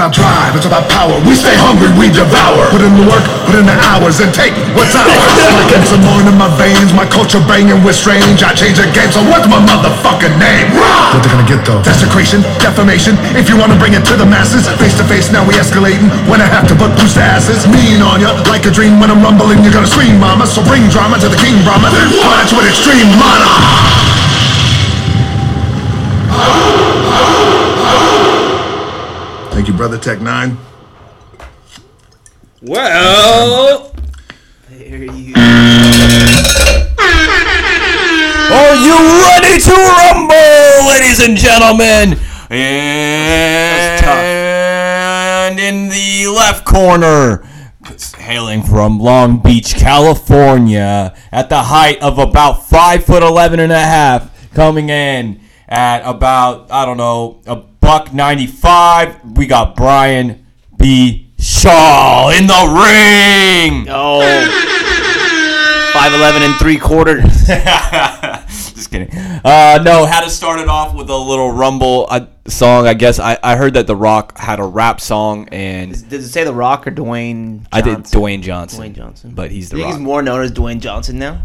about drive, it's about power. We stay hungry, we devour. Put in the work, put in the hours, and take what's ours. Like some more in my veins, my culture banging with strange. I change the game, so what's my motherfucking name? What they gonna get though? Desecration, defamation. If you wanna bring it to the masses, face to face, now we escalating. When I have to put boost asses, mean on ya, like a dream. When I'm rumbling, you're gonna scream, mama. So bring drama to the king, Brahma. Then punch with extreme mana. Thank you, brother Tech N9ne. Well, There you are you ready to rumble, ladies and gentlemen? And in the left corner, hailing from Long Beach, California, at the height of about five foot eleven and a half, coming in at about I don't know a buck ninety five. We got Brian B. Shaw in the ring. Oh. 5'11 and three quarters. Just kidding. Uh, no, had to start it off with a little rumble uh, song. I guess I, I heard that The Rock had a rap song, and Does it say The Rock or Dwayne? I did Dwayne Johnson. Dwayne Johnson. but he's The You think Rock. he's more known as Dwayne Johnson now?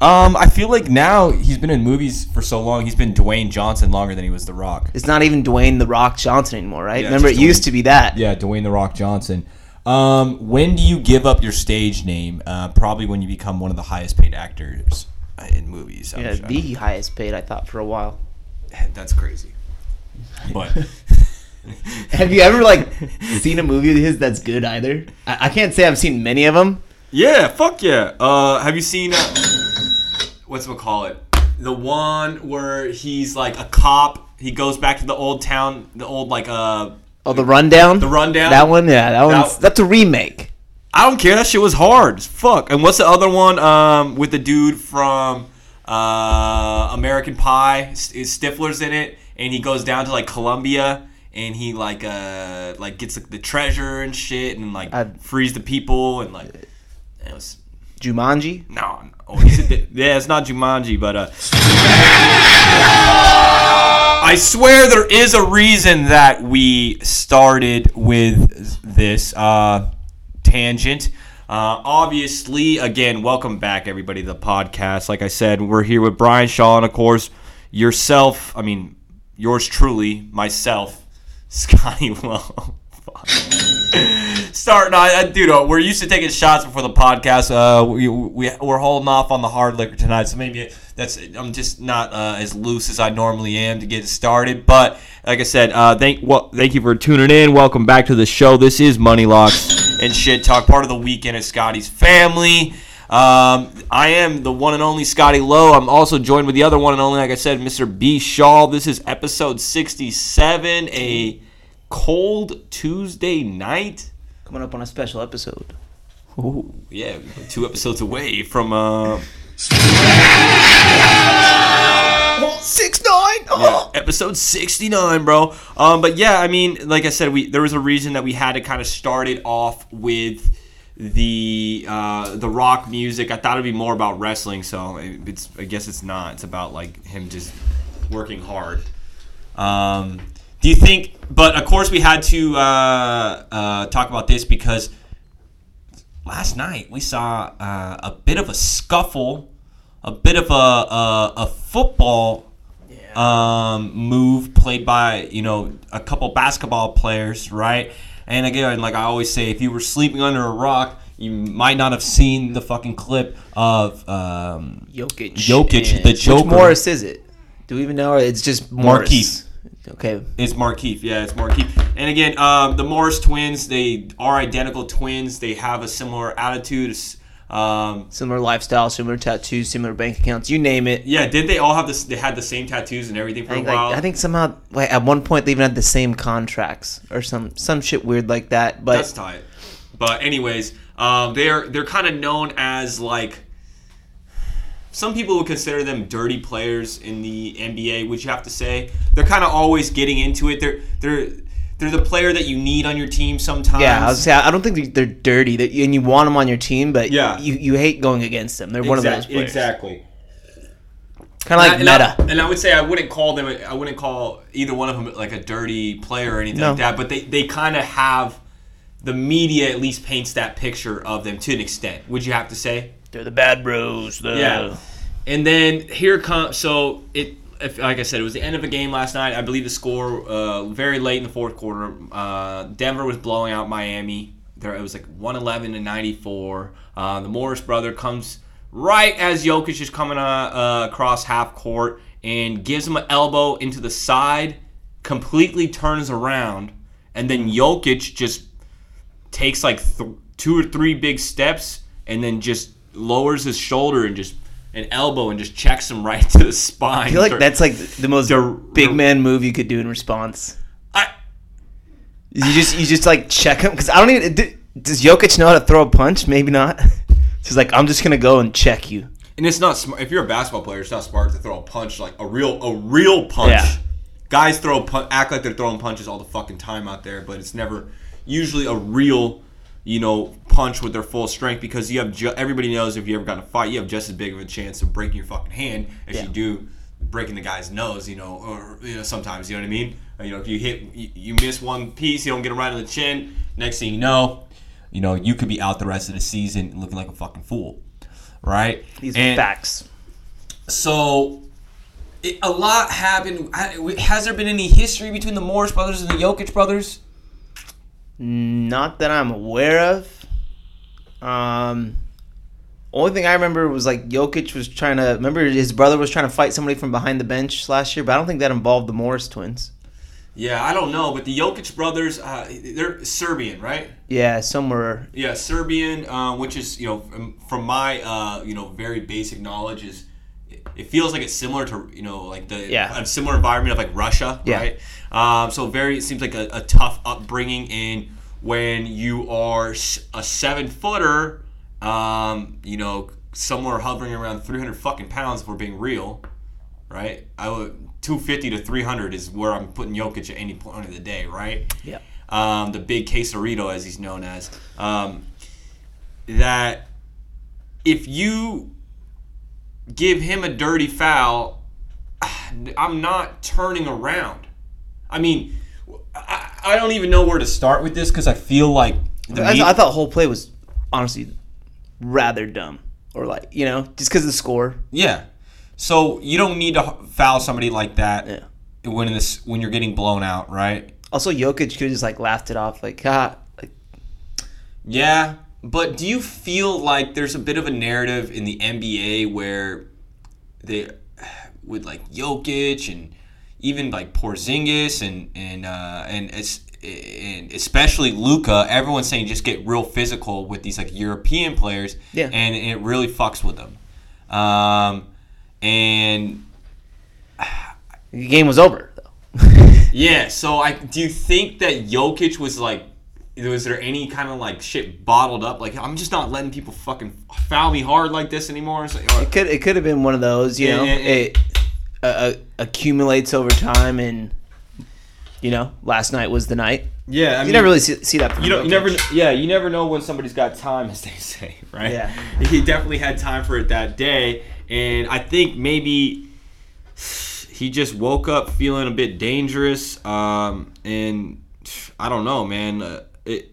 Um, I feel like now he's been in movies for so long. He's been Dwayne Johnson longer than he was The Rock. It's not even Dwayne The Rock Johnson anymore, right? Yeah, Remember, it just used to be that. Yeah, Dwayne The Rock Johnson. Um, when do you give up your stage name? Uh, probably when you become one of the highest paid actors uh, in movies. I'm Yeah, sure. the highest paid, I thought, for a while. That's crazy. But Have you ever like seen a movie of his that's good either? I, I can't say I've seen many of them. Yeah, fuck yeah. Uh, have you seen uh, what's we call it? The one where he's like a cop. He goes back to the old town, the old like uh. Oh, the rundown. The Rundown? That one, yeah, that one's That- that's a remake. I don't care. That shit was hard fuck. And what's the other one? Um, with the dude from uh American Pie. Is Stifler's in it, and he goes down to like Colombia. And he like uh like gets like, the treasure and shit, and like I- frees the people, and like it was Jumanji. No, no. Oh, it, yeah, it's not Jumanji, but uh, I swear there is a reason that we started with this uh, tangent. Uh, obviously, again, welcome back, everybody, to the podcast. Like I said, we're here with Brian Shaw, and of course, yourself. I mean, yours truly, myself, Scotty Lowe. Starting dude, uh, we're used to taking shots before the podcast. Uh, we, we we're holding off on the hard liquor tonight, so maybe that's I'm just not uh, as loose as I normally am to get started. But like I said, uh, thank well, thank you for tuning in. Welcome back to the show. This is Money Locks and Shit Talk, part of the weekend of Scotty's family. Um, I am the one and only Scotty Lowe. I'm also joined with the other one and only, like I said, Mr. B. Shaw. This is episode 67, a cold Tuesday night. Coming up on a special episode. Ooh, yeah, two episodes away from uh, Six nine. yeah, episode 69, bro. Um, but yeah, I mean, like I said, we there was a reason that we had to kind of start it off with the uh, the rock music. I thought it'd be more about wrestling, so it's I guess it's not. It's about like him just working hard. Um, do you think? But of course, we had to uh, uh, talk about this because last night we saw uh, a bit of a scuffle, a bit of a a, a football um, move played by you know a couple basketball players, right? And again, like I always say, if you were sleeping under a rock, you might not have seen the fucking clip of um, Jokic. Jokic, the Which Morris is it? Do we even know? Or it's just Morris? Okay. It's Markieff. Yeah, it's Markieff. And again, um, the Morris twins, they are identical twins. They have a similar attitude. Um, Similar lifestyle, similar tattoos, similar bank accounts. You name it. yeah, did they all have this? They had the same tattoos and everything for I a while. like, I think somehow, like at one point, they even had the same contracts or some some shit weird like that. But That's tight. But anyways, um, they're they're kind of known as like some people would consider them dirty players in the NBA, which you have to say they're kind of always getting into it. They're they're they're the player that you need on your team sometimes. yeah, I was say I don't think they're dirty, that and you want them on your team, but Yeah. you, you hate going against them. They're one of those players. Exactly. Kind of like and I, meta. and I would say I wouldn't call them. I wouldn't call either one of them like a dirty player or anything No. like that. But they they kind of have the media at least paints that picture of them to an extent. Would you have to say? They're the bad bros. The... Yeah. And then here comes so it. If, like I said, it was the end of a game last night. I believe the score uh, very late in the fourth quarter. Uh, Denver was blowing out Miami. There it was like 111 to 94. Uh, the Morris brother comes right as Jokic is coming uh, uh, across half court and gives him an elbow into the side. Completely turns around, and then Jokic just takes like th- two or three big steps and then just lowers his shoulder and just an elbow and just checks him right to the spine. I feel like that's like the most The- big man move you could do in response. I, You just you just like check him because I don't even. Does Jokic know how to throw a punch? Maybe not. He's like, I'm just gonna go and check you. and it's not smart. If you're a basketball player, it's not smart to throw a punch like a real a real punch. Yeah. Guys throw pun- act like they're throwing punches all the fucking time out there, but it's never usually a real you know punch with their full strength because you have ju- everybody knows if you ever got in a fight, you have just as big of a chance of breaking your fucking hand as Yeah. you do breaking the guy's nose. You know, or you know sometimes you know what I mean. You know, if you hit you, you miss one piece, you don't get him right on the chin. Next thing you know, you know you could be out the rest of the season looking like a fucking fool, right? These And- facts. so it, a lot happened. Has there been any history between the Morris brothers and the Jokic brothers? Not that I'm aware of. Um, only thing I remember was like Jokic was trying to. Remember his brother was trying to fight somebody from behind the bench last year, but I don't think that involved the Morris twins. Yeah, I don't know, but the Jokic brothers, uh, they're Serbian, right? Yeah, somewhere. Yeah, Serbian, uh, which is you know from, from my uh, you know very basic knowledge is it feels like it's similar to you know like the Yeah. a similar environment of like Russia, Yeah. right? Um, so very it seems like a, a tough upbringing in when you are a seven footer, um, you know somewhere hovering around 300 fucking pounds if we're being real, right? I would 250 to 300 is where I'm putting Jokic at any point of the day, right? Yeah. um, the big quesarito as he's known as, um, that if you give him a dirty foul, I'm not turning around. I mean, I, I don't even know where to start with this because I feel like the I, I thought the whole play was honestly rather dumb, or like you know, just because of the score. yeah. So you don't need to foul somebody like that Yeah. when this when you're getting blown out, right? Also, Jokic could just like laughed it off, like ah, like Yeah, but do you feel like there's a bit of a narrative in the NBA where they, with like Jokic and even like Porzingis and and uh, and es- and especially Luka, everyone's saying just get real physical with these like European players, Yeah. and it really fucks with them. Um, and the game was over. Though. Yeah, so I do you think that Jokic was like was there any kind of like shit bottled up? Like I'm just not letting people fucking foul me hard like this anymore. Like, or- It could it could have been one of those, you Yeah, know, yeah, yeah. it uh, accumulates over time, and you know, last night was the night. yeah, I You never really see, see that. You know, you never, yeah, you never know when somebody's got time, as they say, right? Yeah. He definitely had time for it that day, and I think maybe he just woke up feeling a bit dangerous, um, and I don't know, man. Uh, it,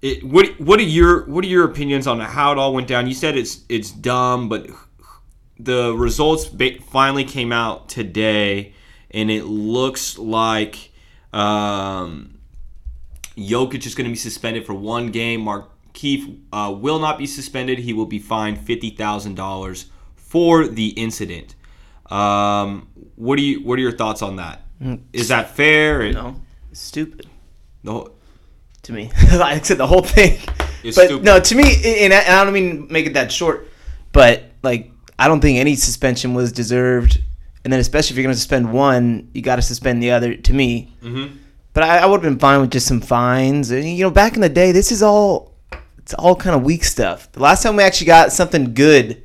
it, what, what are your, what are your opinions on how it all went down? You said it's, it's dumb, but the results ba- finally came out today, and it looks like. Um, Jokic is going to be suspended for one game. Mark Keith uh, will not be suspended. He will be fined fifty thousand dollars for the incident. Um, what do you What are your thoughts on that? Is that fair? No, it's stupid the whole- to me. like I said, the whole thing. It's but stupid. no, to me, and I, and I don't mean make it that short, but like I don't think any suspension was deserved. And then, especially if you're going to suspend one, you got to suspend the other. To me, Mhm. but I, I would have been fine with just some fines. And you know, back in the day, this is all it's all kind of weak stuff. The last time we actually got something good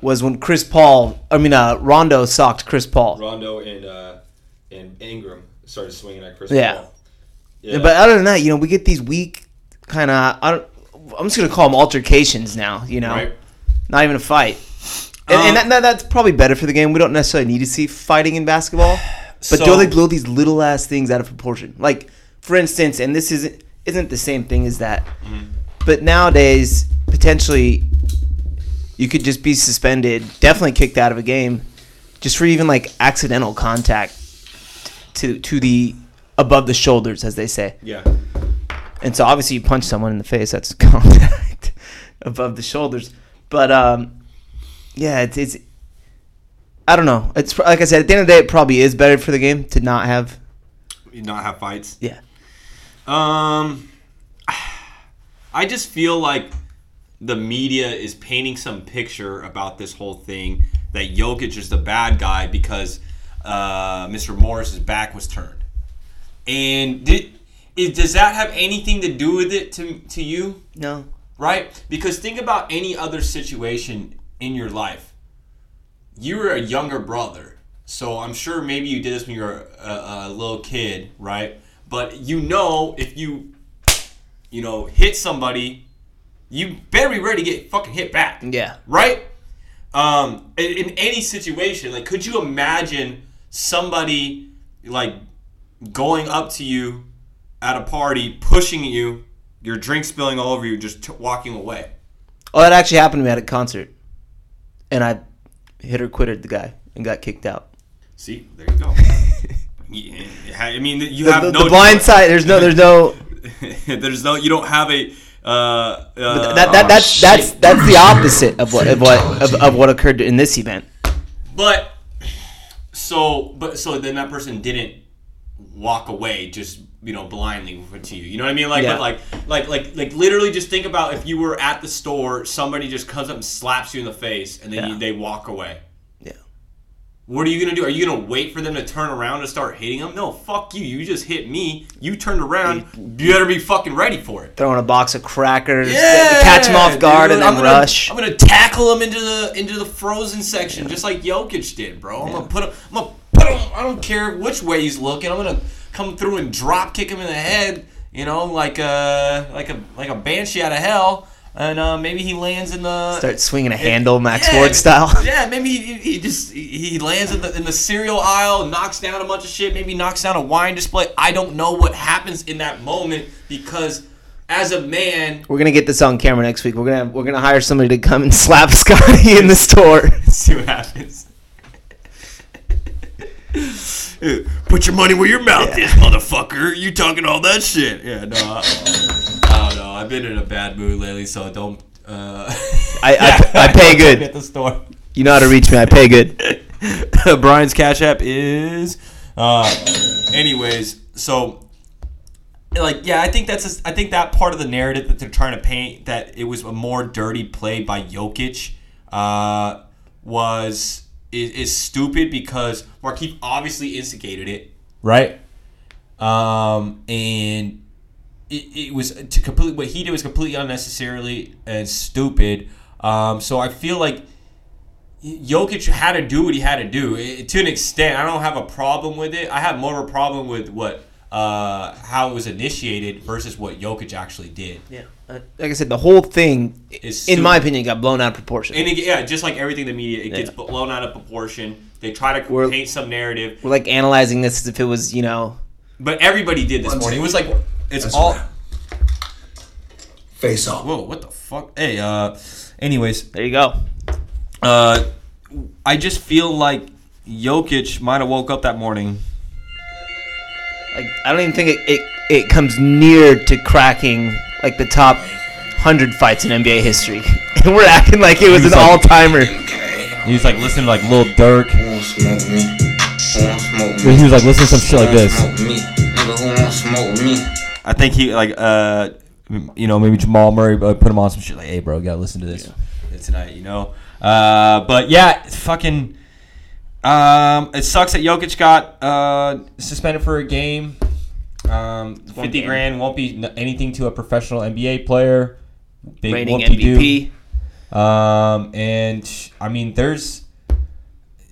was when Chris Paul, I mean, uh, Rondo socked Chris Paul. Rondo and uh, and Ingram started swinging at Chris Yeah. Paul. Yeah, But other than that, you know, we get these weak kind of. I don't. I'm just gonna call them altercations now. You know, right. not even a fight. And, Um, and that, that, that's probably better for the game. We don't necessarily need to see fighting in basketball, but So- do they blow these little ass things out of proportion? Like, for instance, and this isn't isn't the same thing as that, Mm-hmm. but nowadays potentially you could just be suspended, definitely kicked out of a game, just for even like accidental contact to to the above the shoulders, as they say. Yeah. And so obviously you punch someone in the face, that's contact above the shoulders. But um, yeah, it's, it's I don't know. It's like I said, at the end of the day, it probably is better for the game to not have. Not have fights. Yeah, Um, I just feel like the media is painting some picture about this whole thing that Jokic is the bad guy because uh, Mr. Morris's back was turned. And did, is, does that have anything to do with it to, to you? no, right? Because think about any other situation in your life. You were a younger brother, so I'm sure maybe you did this when you were a, a little kid, right? But you know, if you, you know, hit somebody, you better be ready to get fucking hit back, yeah, right? Um, in, in any situation, like, could you imagine somebody like going up to you at a party, pushing you, your drink spilling all over you, just t- walking away? Oh, that actually happened to me at a concert, and I hit or quitted the guy and got kicked out. See, there you go. Yeah, I mean, you The, have the- no the blind side. There's no. There's no. There's no. You don't have a. Uh, uh, That, that, oh, that's shit. that's that's the opposite of what of what of, of what occurred in this event. But so, but so then that person didn't walk away just you know blindly to you. You know what I mean? Like, Yeah. like, like, like, like, literally, just think about if you were at the store, somebody just comes up and slaps you in the face, and then Yeah. you, they walk away. Yeah. What are you gonna do? Are you gonna wait for them to turn around and start hitting them? No, fuck you. You just hit me. You turned around. You better be fucking ready for it. Throwing a box of crackers, Yeah, catch him off guard, dude. and then I'm gonna, rush. I'm gonna tackle him into the into the frozen section, just like Jokic did, bro. I'm gonna put him. I'm gonna put him. I don't care which way he's looking. I'm gonna come through and drop kick him in the head. You know, like a like a like a banshee out of hell. And uh, maybe he lands in the Start swinging a handle, Max yeah, Ford style. Yeah, maybe he, he just he he lands in the in the cereal aisle, knocks down a bunch of shit, maybe knocks down a wine display. I don't know what happens in that moment because as a man, We're gonna get this on camera next week. We're gonna we're gonna hire somebody to come and slap Scotty in the store. see what happens. Put your money where your mouth is, motherfucker. You talking all that shit? Yeah, no. I, I don't know. I've been in a bad mood lately, so don't. Uh, I, I, I pay At good. the store. You know how to reach me. I pay good. Brian's Cash App is. Uh, anyways, so like yeah, I think that's a, I think that part of the narrative that they're trying to paint that it was a more dirty play by Jokic uh, was is, is stupid because Markieff obviously instigated it, right? Um, and it, it was to complete what he did was completely unnecessarily and stupid. Um, so I feel like Jokic had to do what he had to do It- to an extent. I don't have a problem with it. I have more of a problem with what uh, how it was initiated versus what Jokic actually did. Yeah. Uh, like I said, the whole thing, Is in my opinion, got blown out of proportion. And it, yeah, just like everything in the media, it gets blown out of proportion. They try to We're- paint some narrative, We're like analyzing this as if it was, you know, but everybody did this One morning. It was like it's That's all. right. Face off. Whoa! What the fuck? Hey. Uh. Anyways, there you go. uh, I just feel like Jokic might have woke up that morning. Like I don't even think it, it, it comes near to cracking like the top hundred fights in NBA history, and we're acting like it was He's an like- all timer. He was like listening to like Lil Durk. Smoke me? Who won't smoke me? He was like listening to some shit like this. Smoke me. Nigga, who won't smoke me? I think he like uh you know maybe Jamal Murray uh, put him on some shit like hey bro you gotta listen to this tonight you know uh but yeah fucking um it sucks that Jokic got uh suspended for a game um 50 game. grand won't be anything to a professional NBA player Big Reigning. MVP. um and I mean there's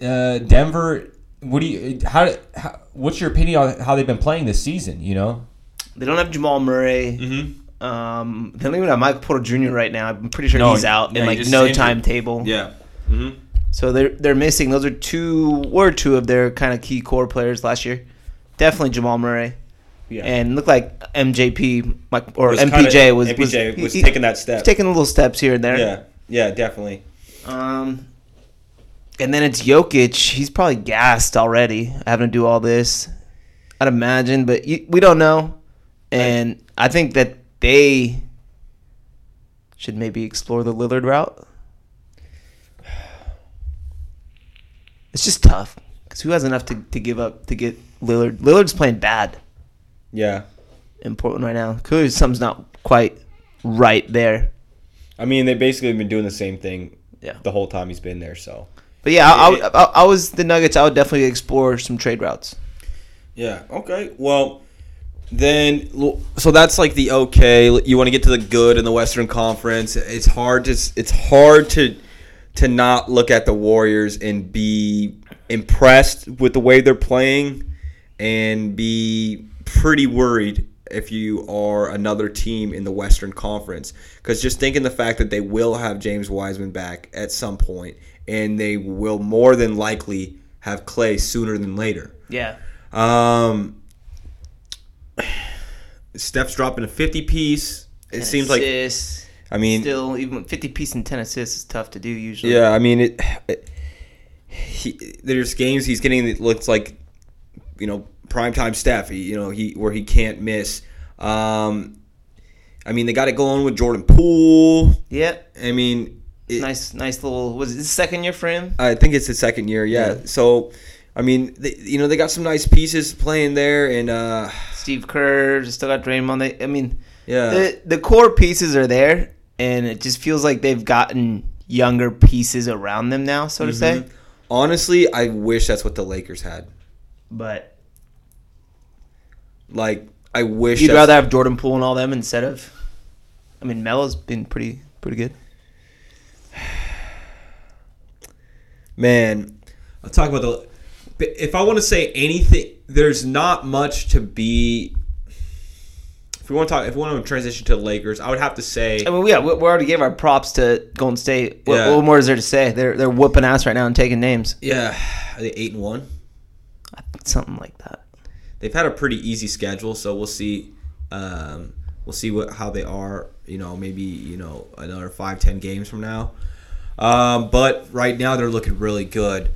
uh Denver what do you how, how what's your opinion on how they've been playing this season you know They don't have Jamal Murray. mm-hmm. Um, they don't even have Michael Porter Jr. right now. I'm pretty sure No, he's out in like no timetable. Yeah. Mm-hmm. So they're they're missing. Those are two were two of their kind of key core players last year. Definitely Jamal Murray. Yeah. And looked like MJP like, or Was MPJ kinda- was MPJ was he- taking that step. he's taking little steps here and there. Yeah, yeah, definitely. Um, and then it's Jokic. He's probably gassed already, having to do all this. I'd imagine, but you, we don't know. And I think that they should maybe explore the Lillard route. It's just tough because who has enough to, to give up to get Lillard? Lillard's playing bad Yeah, in Portland right now. Clearly, something's not quite right there. I mean they basically been doing the same thing Yeah. the whole time he's been there. So But yeah, I, I, I, I was the Nuggets. I would definitely explore some trade routes. yeah, okay. Well, then so that's like the okay. You want to get to the good in the Western Conference. It's hard to it's hard to to not look at the Warriors and be impressed with the way they're playing and be pretty worried if you are another team in the Western Conference. Because just thinking the fact that they will have James Wiseman back at some point and they will more than likely have Clay sooner than later. Yeah. Um, Steph's dropping a 50 piece. It seems like, Assists. I mean, still even 50 piece and 10 assists is tough to do usually. Yeah, I mean it. it he, there's games he's getting that looks like, you know, primetime Steph. He, you know, he where he can't miss. Um, I mean, they got it going with Jordan Poole. Yeah. I mean, it, Nice, nice little. Was it the second year for him? I think it's the second year. Yeah. Yeah. So, I mean, they, you know, they got some nice pieces playing there, and uh, Steve Kerr still got Draymond. They, I mean, yeah, the the core pieces are there, and it just feels like they've gotten younger pieces around them now, so to say. Mhm. Honestly, I wish that's what the Lakers had. But Like, I wish you'd rather have Jordan Poole and all them instead of. I mean, Melo's been pretty pretty good. man i'll talk about the if i want to say anything there's not much to be if we want to talk if we want to transition to the lakers i would have to say I mean, yeah, we, we already gave our props to Golden State. What, Yeah. what more is there to say? They're they're whooping ass right now and taking names. yeah are they eight and one Something like that. they've had a pretty easy schedule so we'll see um, we'll see what how they are you know maybe you know another five ten games from now um, but right now they're looking really good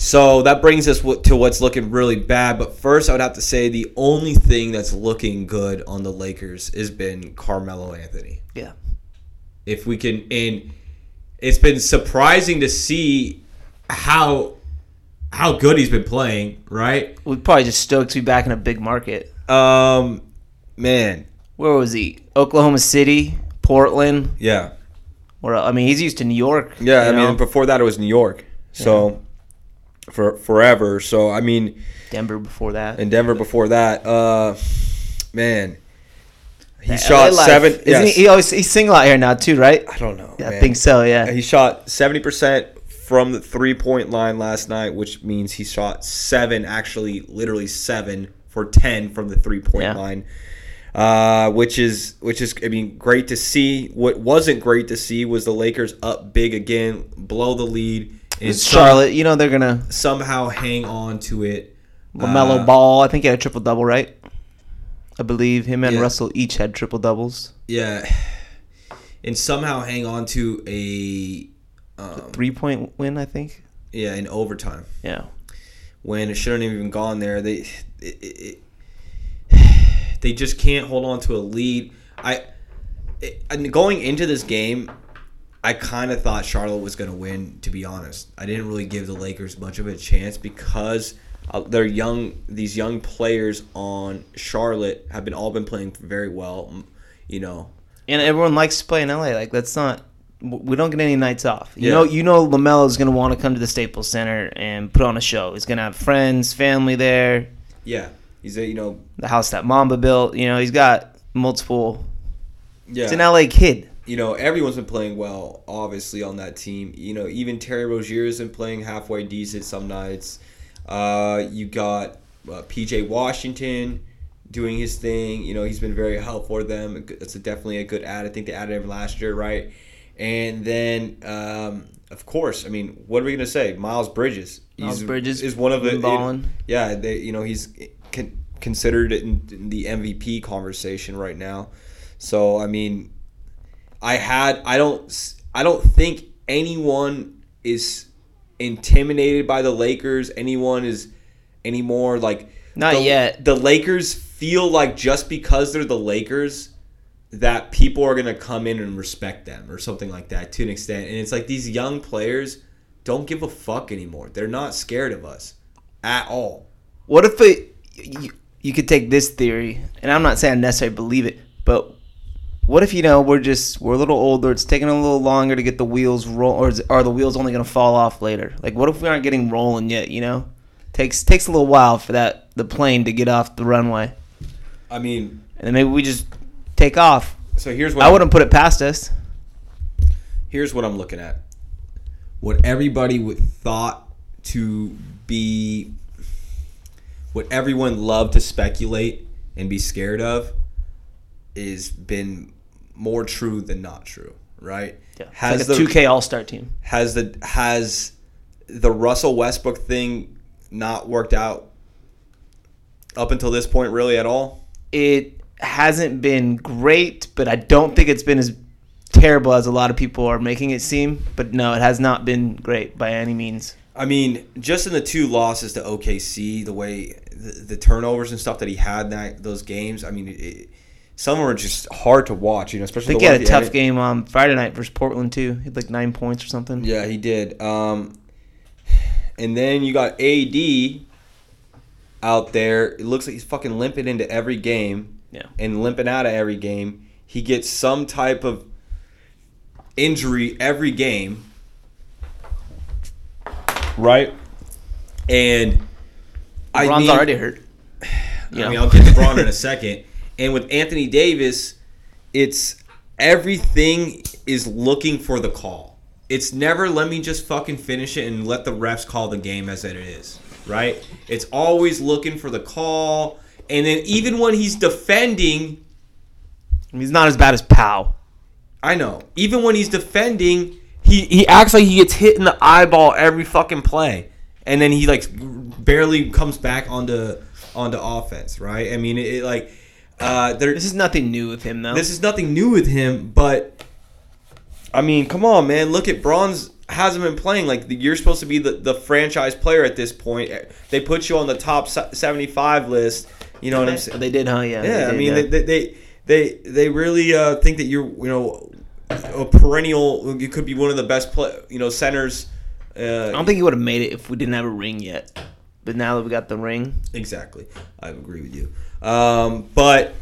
so that brings us to what's looking really bad but first i would have to say the only thing that's looking good on the lakers has been carmelo anthony Yeah. if we can and it's been surprising to see how how good he's been playing right We're probably just stoked to be back in a big market. um man Where was he? Oklahoma City, Portland. yeah Or I mean, he's used to New York. Yeah, I know? mean, before that it was New York, so for forever. So I mean, Denver before that. and Denver before that, uh, man, he LA shot life. seven. Isn't yes. he, he always he's single out here now too, right? I don't know. Yeah, I think so. Yeah. He shot seventy percent from the three point line last night, which means he shot seven, actually, literally seven for ten from the three point Yeah. line. Uh, which is which is I mean great to see. What wasn't great to see was the Lakers up big again, blow the lead, It's some- Charlotte, you know they're gonna somehow hang on to it. LaMelo Uh, Ball. I think he had a triple double, right? I believe him and Yeah. Russell each had triple doubles. Yeah, and somehow hang on to a um, Three point win, I think. yeah in overtime Yeah. when it shouldn't have even gone there. They it, it, they just can't hold on to a lead. I it, and going into this game, I kind of thought Charlotte was going to win. To be honest, I didn't really give the Lakers much of a chance because uh, they're young. These young players on Charlotte have been all been playing very well. You know, And everyone likes to play in LA. Like that's not. We don't get any nights off. You Yeah. know, you know, LaMelo is gonna want to come to the Staples Center and put on a show. He's gonna have friends, family there. yeah, he's a you know The house that Mamba built. You know, he's got multiple. yeah. He's an LA kid. You know, everyone's been playing well, obviously, on that team. You know, even Terry Rozier has been playing halfway decent some nights. Uh, you got uh, PJ Washington doing his thing. You know, he's been very helpful for them. It's a, definitely a good ad. I think they added him last year, right? And then, um, of course, I mean, what are we gonna say? Miles Bridges. Miles He's- Bridges is one of the yeah. They, you know, he's con- considered in, in the MVP conversation right now. So I mean, I had I don't I don't think anyone is intimidated by the Lakers. Anyone is anymore like Not the, yet. The Lakers feel like just because they're the Lakers that people are gonna come in and respect them or something like that to an extent. And it's like these young players don't give a fuck anymore. They're not scared of us at all. What if it, you, you could take this theory, and I'm not saying I necessarily believe it, but what if you know we're just we're a little older, it's taking a little longer to get the wheels roll, or is, are the wheels only going to fall off later? Like, what if we aren't getting rolling yet? You know, takes takes a little while for that the plane to get off the runway, I mean, and then maybe we just take off. so here's what I wouldn't put it past us. here's what I'm looking at. What everybody would thought to be what everyone loved to speculate and be scared of is been more true than not true, right? Yeah, Has like a the 2K All Star team. has the has the Russell Westbrook thing not worked out up until this point really at all? it hasn't been great, but I don't think it's been as terrible as a lot of people are making it seem. But no, it has not been great by any means. I mean, just in the two losses to OKC, the way the, the turnovers and stuff that he had in that those games, I mean, it, some of them are just hard to watch. You know, I especially think the he had a tough game on Friday night versus Portland too. He had like nine points or something. Yeah, he did. Um, and then you got AD out there. It looks like he's fucking limping into every game. Yeah. And limping out of every game. He gets some type of injury every game. Right? And I Ron's mean, already hurt. I Yeah. mean, I'll get to Bron in a second. And with Anthony Davis, it's everything is looking for the call. It's never let me just fucking finish it and let the refs call the game as it is, right? It's always looking for the call. And then even when he's defending, He's not as bad as Pow. I know, even when he's defending, he, he acts like he gets hit in the eyeball every fucking play. And then he like barely comes back onto onto offense, right? I mean, it, it like uh, This is nothing new with him though. this is nothing new with him, but I mean, come on, man. Look at Bron's hasn't been playing. Like you're supposed to be the, the franchise player at this point. They put you on the top 75 list. You know what I'm saying? they did, huh? Yeah. Yeah, I mean, did, they, they they they really uh, think that you're you know a perennial. You could be one of the best play, you know centers. Uh, I don't think he would have made it if we didn't have a ring yet. But now that we got the ring, Exactly. I agree with you. Um, but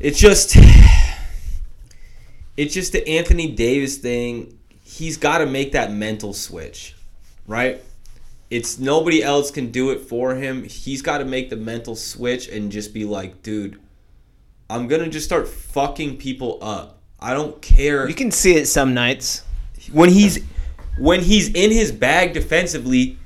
it's just it's just the Anthony Davis thing. He's got to make that mental switch, right? It's nobody else can do it for him. He's got to make the mental switch and just be like, dude, I'm gonna just start fucking people up. I don't care you can see it some nights. when he's when he's in his bag defensively,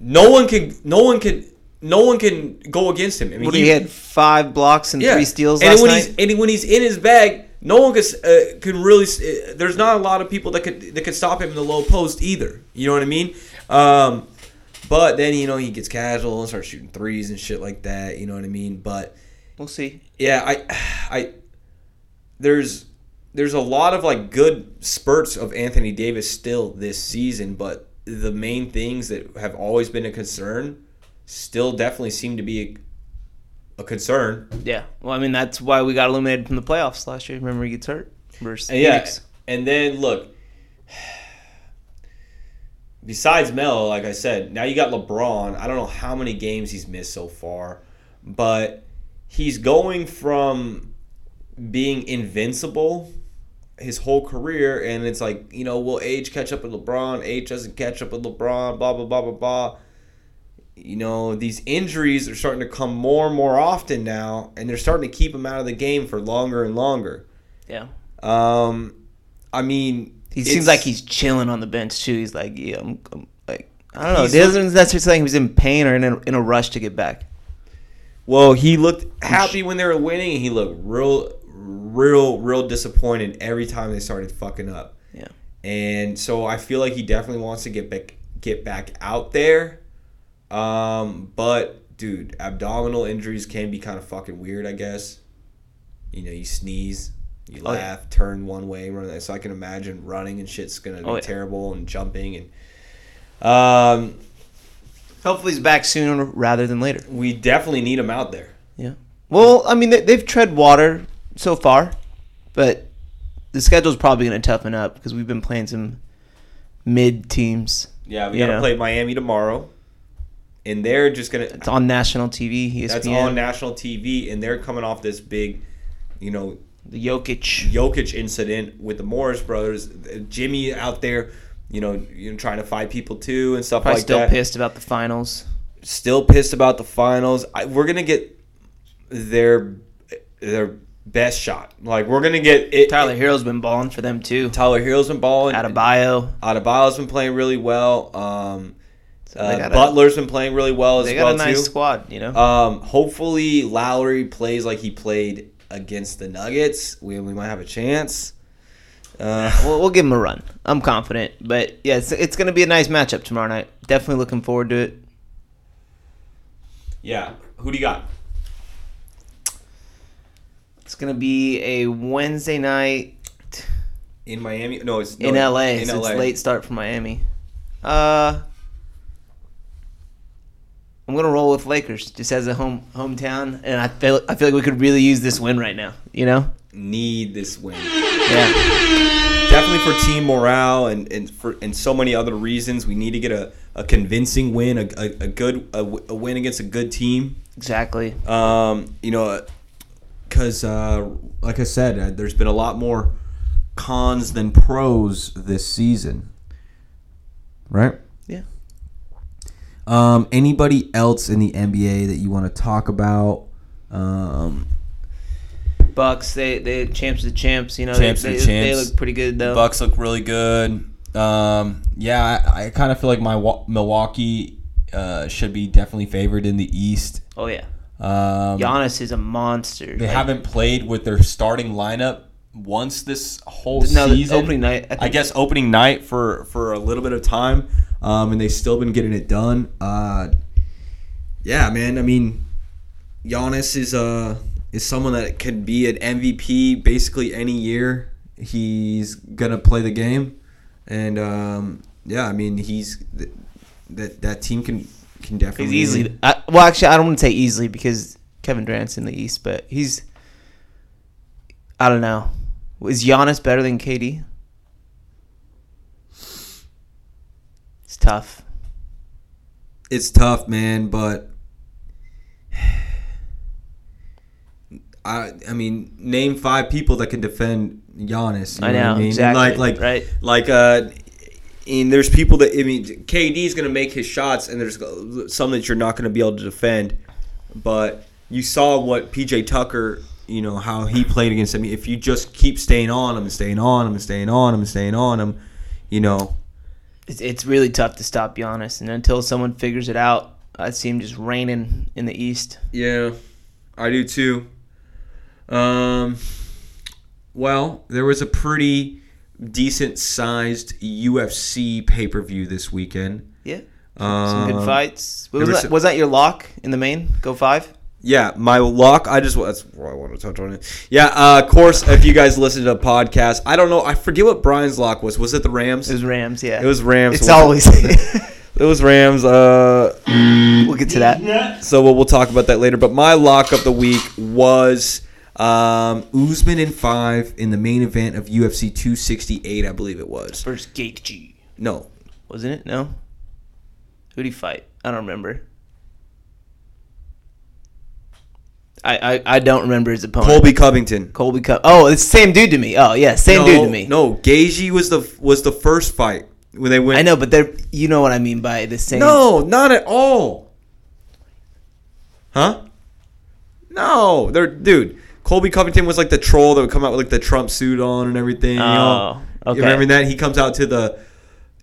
no one can no one can no one can go against him. I mean, What he had five blocks and three steals and last when night. he's and when he's in his bag, no one can uh, can really. Uh, there's not a lot of people that could that could stop him in the low post either. You know what I mean? Um, but then you know he gets casual and starts shooting threes and shit like that. You know what I mean? But we'll see. yeah, I, I, there's, there's a lot of like good spurts of Anthony Davis still this season, but the main things that have always been a concern still definitely seem to be a, a concern. Yeah. Well, I mean that's why we got eliminated from the playoffs last year. Remember he gets hurt versus And yeah, Phoenix. and then look. Besides Melo, like I said, now you got LeBron. I don't know how many games he's missed so far, but he's going from being invincible his whole career, and it's like you know, will age catch up with LeBron? Age doesn't catch up with LeBron. Blah blah blah blah blah. You know, these injuries are starting to come more and more often now, and they're starting to keep him out of the game for longer and longer. Yeah. Um, I mean, He seems like he's chilling on the bench too. He's like, yeah, I'm, I'm like, I don't know. He's He doesn't necessarily say he was in pain or in a, in a rush to get back. well. He looked happy when they were winning, and he looked real, real, real disappointed every time they started fucking up. Yeah. And so I feel like he definitely wants to get back get back out there. Um, but dude, abdominal injuries can be kind of fucking weird, I guess. You know, you sneeze, you Oh, yeah. laugh, turn one way, run. So I can imagine running and shit's gonna be Oh, yeah. terrible and jumping and um Hopefully he's back sooner rather than later. we definitely need him out there. Yeah. Well, I mean, they, they've tread water so far, but the schedule's probably going to toughen up because we've been playing some mid teams. Yeah, we gotta play Miami tomorrow. And they're just gonna It's on national TV. ESPN. that's on national TV and they're coming off this big, you know, the Jokic. Jokic incident with the Morris brothers. Jimmy out there, you know, you know trying to fight people too and stuff Probably like still that. Still pissed about the finals. Still pissed about the finals. I, we're gonna get their their best shot. Like we're gonna get it. Tyler Herro's been balling for them too. Tyler Herro's been balling. Adebayo. Adebayo's been playing really well. Um, they uh, got a- Butler's been playing really well as well. They got well a nice too. squad, you know. Um, hopefully Lowry plays like he played against the Nuggets. We, we might have a chance. Uh, we'll, we'll give him a run. I'm confident, but yeah, it's, it's going to be a nice matchup tomorrow night. Definitely looking forward to it. yeah. Who do you got? It's going to be a Wednesday night In Miami? No, it's in LA. In so LA. it's late start for Miami. Uh, I'm gonna roll with Lakers just as a home hometown, and I feel I feel like we could really use this win right now. You know? Need this win. Yeah. Definitely for team morale and, and for and so many other reasons. We need to get a, a convincing win, a, a, a good a, a win against a good team. Exactly. Um, you know, because uh, like I said, uh, there's been a lot more cons than pros this season. Right. Yeah. Um, anybody else in the NBA that you want to talk about? Um, Bucks, they they champs of the champs. You know, Champs they, of they, the they look pretty good though. Bucks look really good. Um, yeah, I, I kind of feel like my Wa- Milwaukee uh, should be definitely favored in the East. Oh yeah. Um, Giannis is a monster. they Like, haven't played with their starting lineup once this whole no, the season. opening night. I, I guess opening night for for a little bit of time, um, and they've still been getting it done. Uh, yeah, man. I mean, Giannis is uh is someone that could be an MVP basically any year. He's gonna play the game, and um, yeah, I mean he's th- that that team can can definitely he's easily. I, well, actually, I don't want to say easily because Kevin Durant's in the East, but he's. I don't know. Is Giannis better than KD? Tough. it's tough, man, but I I mean, name five people that can defend Giannis. you I what know mean? exactly. Like like right. like uh and there's people that I mean KD is going to make his shots and there's some that you're not going to be able to defend. But you saw what PJ Tucker, you know, how he played against him. If you just keep staying on him and staying on him and staying on him and staying on him, you know, It's, it's really tough to stop Giannis, and until someone figures it out, I see him just reigning in the East. Yeah, I do too. Um, well, there was a pretty decent sized UFC pay per view this weekend. Yeah. Some good Um, fights. What was, that, was that your lock in the main? Go five? Yeah, my lock. I just that's why I want to touch on it. Yeah, uh, of course. If you guys listen to a podcast, I don't know. I forget what Brian's lock was. Was it the Rams? It was Rams, yeah. It was Rams. It's always. It was Rams. Uh, we'll get to that. So we'll, we'll talk about that later. But my lock of the week was um, Usman in five in the main event of UFC 268, I believe it was. First Gaethje. No, Wasn't it? No? Who'd he fight? I don't remember. I, I, I don't remember his opponent. Colby Covington. Colby Cup. Oh, it's the same dude to me. Oh, yeah, same no, dude to me. No, Gaethje was the was the first fight when they went. I know, but they're you know what I mean by the same. No, not at all. Huh? No, they're dude. Colby Covington was like the troll that would come out with like the Trump suit on and everything. you know? Oh, okay. You remember that? He comes out to the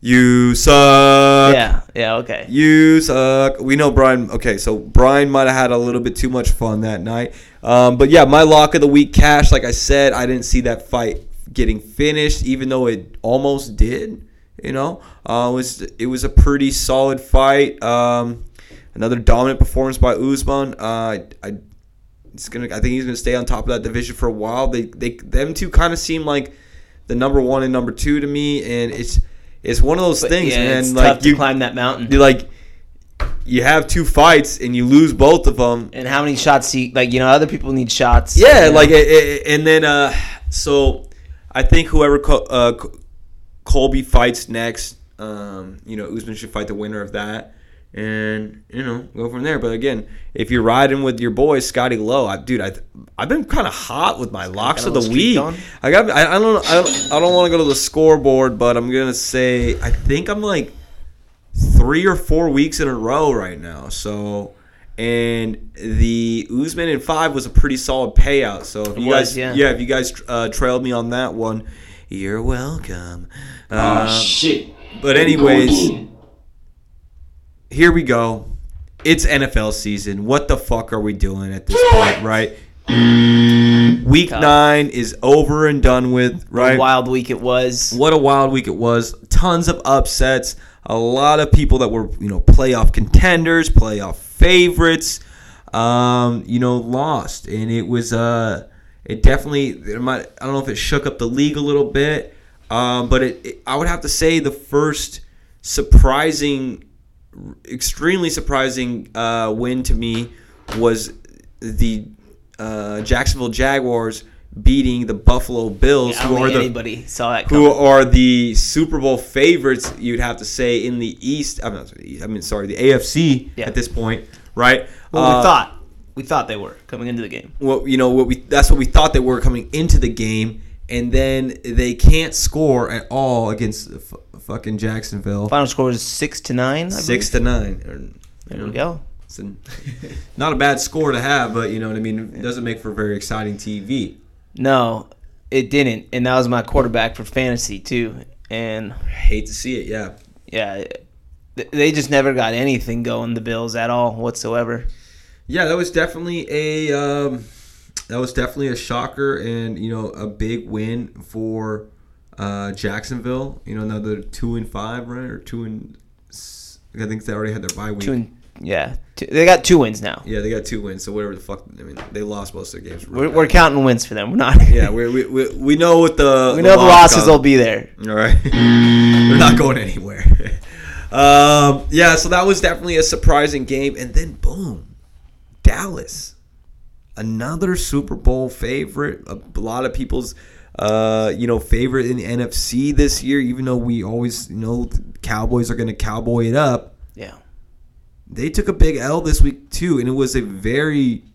You suck. yeah, yeah, okay. You suck. We know Brian. Okay, so Brian might have had a little bit too much fun that night. Um, but yeah, my lock of the week, Cash. Like I said, I didn't see that fight getting finished, even though it almost did. You know, uh, it was it was a pretty solid fight. Um, another dominant performance by Usman. Uh, I it's gonna. I think he's gonna stay on top of that division for a while. They they them two kind of seem like the number one and number two to me, and it's it's one of those things, yeah, man. it's like tough to you climb that mountain. you like you have two fights and you lose both of them. and how many shots you like? You know, other people need shots. Yeah, you know? like it, it- and then uh, so I think whoever Col- uh, Colby fights next, um, you know, Usman should fight the winner of that, and you know, go from there. But again, if you're riding with your boy Scotty Lowe, I, dude, I I've been kind of hot with my locks of the week. going? I got I, I don't I don't, I don't want to go to the scoreboard, but I'm gonna say I think I'm like three or four weeks in a row right now. So, and the Usman in five was a pretty solid payout. So if you was, guys, yeah. yeah. if you guys uh, trailed me on that one, you're welcome. Um, shit. but anyways, here we go. It's NFL season. What the fuck are we doing at this point, right? Week Tough. nine is over and done with, What a right? wild week it was. What a wild week it was. Tons of upsets. A lot of people that were, you know, playoff contenders, playoff favorites, um, you know, lost. And it was, uh, it definitely, it might, I don't know if it shook up the league a little bit, um, but it, it, I would have to say the first surprising, extremely surprising uh, win to me was the uh, Jacksonville Jaguars beating the Buffalo Bills, I who are the anybody saw that who are the Super Bowl favorites, you'd have to say in the East. I'm not sorry, I mean, sorry, the AFC Yeah. at this point, right? Well, Uh, we thought we thought they were coming into the game. what you know what we that's what we thought they were coming into the game, and then they can't score at all against fucking Jacksonville. Final score was six to nine. I Six believe. to nine. You There know, we go. It's an- not a bad score to have, but you know what I mean. It doesn't make for very exciting TV. No, it didn't, and that was my quarterback for fantasy too. And I hate to see it. Yeah. yeah, they just never got anything going. The Bills at all whatsoever. Yeah, that was definitely a um, that was definitely a shocker, and you know a big win for uh, Jacksonville. You know another two and five, right, or two and I think they already had their bye week. Two and yeah, two, they got two wins now. yeah, they got two wins, so whatever the fuck. I mean, they lost most of their games. We're, we're counting wins for them. We're not. yeah, we we we we know what the we know the loss losses will be there. All right, they're not going anywhere. um, yeah, so that was definitely a surprising game, and then boom, Dallas, another Super Bowl favorite. A lot of people's, uh, you know, favorite in the NFC this year. Even though we always you know the Cowboys are going to cowboy it up, Yeah. they took a big L this week too, and it was a very.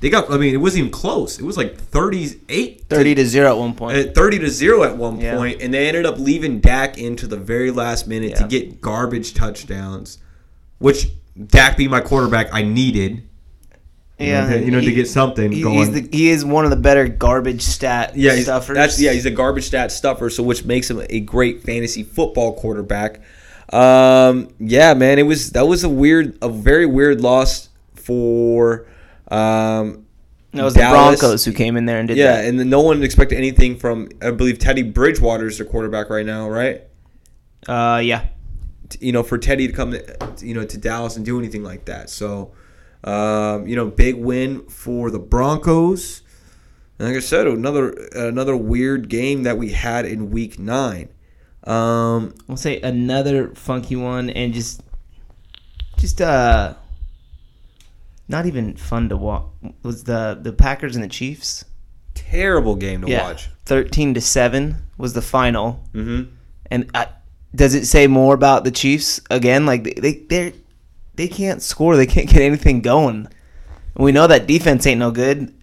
They got. I mean, it wasn't even close. It was like thirty-eight, Thirty to zero at one point. at 30 to 0 at one Yeah. point, and they ended up leaving Dak into the very last minute to get garbage touchdowns, which Dak being my quarterback, I needed. Yeah, to- you know, to get something he- going. He's the, he is one of the better garbage stat Yeah, he's, stuffers. that's yeah, he's a garbage stat stuffer, so which makes him a great fantasy football quarterback. Um, yeah, man, it was that was a weird, a very weird loss for. Um, that was Dallas. the Broncos who came in there and did that. Yeah, that. and no one expected anything from. I believe Teddy Bridgewater is their quarterback right now, right? Uh, yeah. you know, for Teddy to come, you know, to Dallas and do anything like that. So, um, you know, big win for the Broncos. And like I said, another another weird game that we had in Week Nine. Um, We'll say another funky one and just, just uh, not even fun to watch. Was the the Packers and the Chiefs? terrible game to yeah, watch. thirteen to seven was the final. Mm-hmm. And I, does it say more about the Chiefs again? Like they they they can't score. They can't get anything going. And we know that defense ain't no good.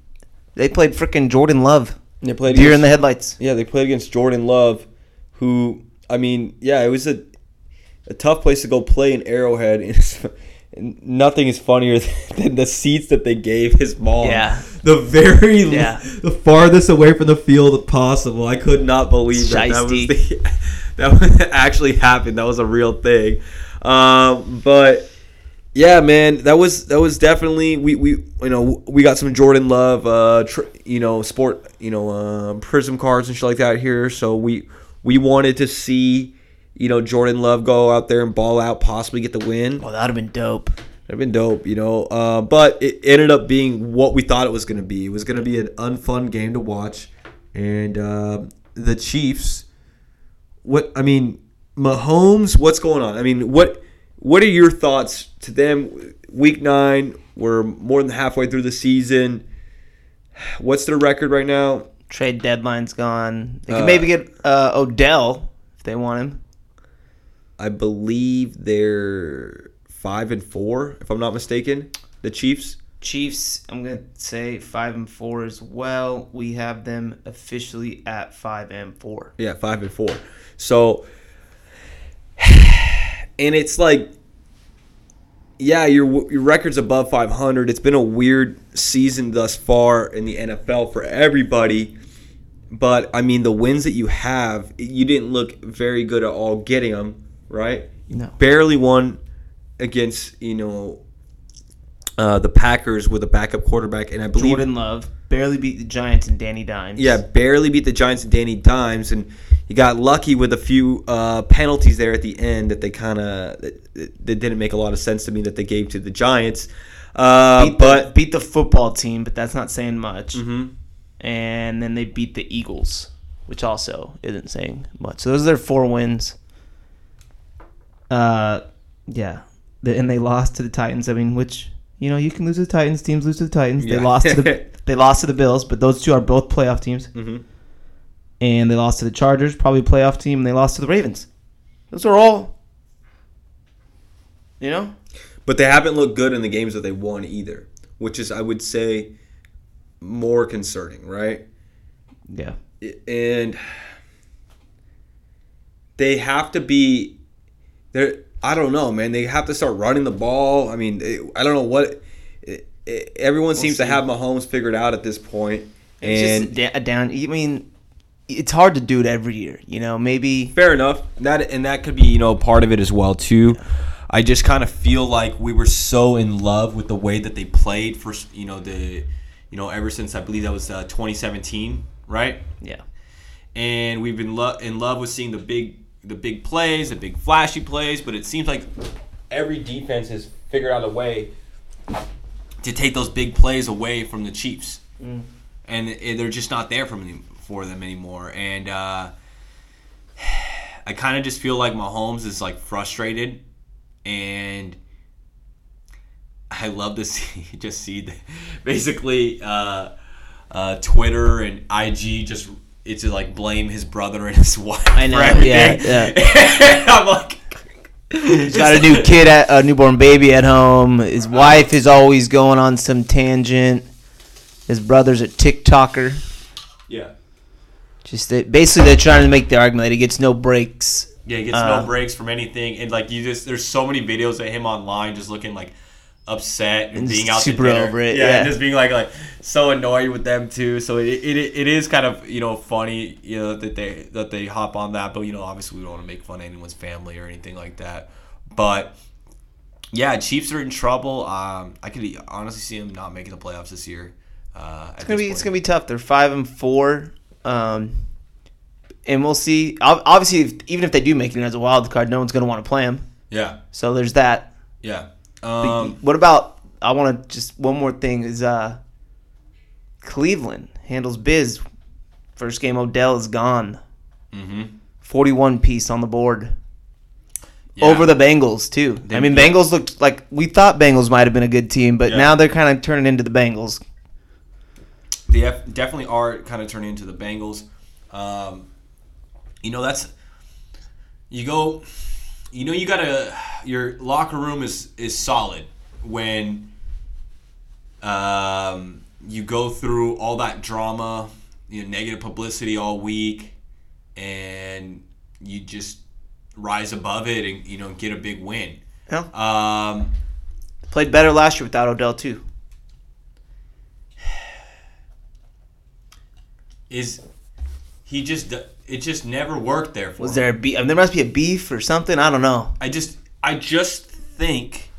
They played freaking Jordan Love. They played Deer against- in the headlights. Yeah, they played against Jordan Love, who I mean, yeah, it was a a tough place to go play in Arrowhead. nothing is funnier than the seats that they gave his mom. Yeah. The very Yeah. the farthest away from the field possible. I could not believe that that was the, that actually happened. That was a real thing. Um, but yeah, man, that was that was definitely we we you know we got some Jordan Love, uh, tr- you know, sport, you know, um, prism cards and shit like that here. So we we wanted to see, you know, Jordan Love go out there and ball out, possibly get the win. Well, that would have been dope. That'd been dope, you know. Uh, but it ended up being what we thought it was going to be. It was going to be an unfun game to watch, and uh, the Chiefs. What I mean, Mahomes. What's going on? I mean, what what are your thoughts to them? Week nine, we're more than halfway through the season. What's their record right now? Trade deadline's gone. They could Uh, maybe get uh, Odell if they want him. I believe they're five and four, if I'm not mistaken. The Chiefs. Chiefs, I'm gonna say five and four as well. We have them officially at five and four. Yeah, five and four. So, and it's like, yeah, your your record's above 500. It's been a weird season thus far in the NFL for everybody. But I mean, the wins that you have, you didn't look very good at all getting them, right? No. Barely won against you know uh, the Packers with a backup quarterback, and I believe Jordan Love barely beat the Giants and Danny Dimes. yeah, barely beat the Giants and Danny Dimes, and he got lucky with a few uh, penalties there at the end that they kind of that, that didn't make a lot of sense to me that they gave to the Giants. Uh, beat but the, beat the football team, but that's not saying much. Mhm. And then they beat the Eagles, which also isn't saying much. So those are their four wins. Uh, yeah, and they lost to the Titans. I mean, which you know you can lose to the Titans. Teams lose to the Titans. They Yeah. lost to the they lost to the Bills, but those two are both playoff teams. Mhm. And they lost to the Chargers, probably a playoff team. And they lost to the Ravens. Those are all. You know, but they haven't looked good in the games that they won either, which is I would say more concerning, right? yeah. and they have to be they I don't know, man. They have to start running the ball. I mean, it, I don't know what it, everyone seems to see. have Mahomes figured out at this point. It's And just da- down. I mean, it's hard to do it every year. You know, maybe fair enough. That and that could be, you know, part of it as well too. I just kind of feel like we were so in love with the way that they played for, you know, the you know, ever since I believe that was uh, 2017, right? yeah. and we've been lo- in love with seeing the big the big plays, the big flashy plays, but it seems like every defense has figured out a way to take those big plays away from the Chiefs, and it- they're just not there from any, for them anymore. And uh, I kind of just feel like Mahomes is like frustrated, and I love to see just see the, basically uh, uh, Twitter and IG just it's like blame his brother and his wife. I know, for everything. yeah, And I'm like, He's got a new kid, at, a newborn baby at home. His wife is always going on some tangent. His brother's a TikToker. yeah, Just that basically, they're trying to make the argument that he gets no breaks. yeah, he gets Uh, no breaks from anything, and like you just there's so many videos of him online just looking like upset and, And being out super to over it, yeah, yeah. and just being like like so annoyed with them too. So it, it, it is kind of you know funny you know that they that they hop on that, but you know obviously we don't want to make fun of anyone's family or anything like that. But yeah, Chiefs are in trouble. Um, I could honestly see them not making the playoffs this year. Uh, It's gonna be it's gonna be tough. They're five and four, um, and we'll see. Obviously, if, even if they do make it as a wild card, no one's gonna want to play them. yeah So there's that. yeah. Um, what about? I want to just one more thing is uh, Cleveland handles biz. First game, Odell is gone. mhm. Forty-one piece on the board Yeah. over the Bengals too. They- I mean, yeah. Bengals looked like we thought Bengals might have been a good team, but Yeah. now they're kind of turning into the Bengals. They def- definitely are kind of turning into the Bengals. Um, you know, that's you go. You know, you gotta. Your locker room is is solid when um, you go through all that drama, you know, negative publicity all week, and you just rise above it and you know get a big win. Yeah. Um, Played better last year without Odell too. Is he just? It just never worked there for Was there a beef? there must be a beef or something. I don't know. I just I just think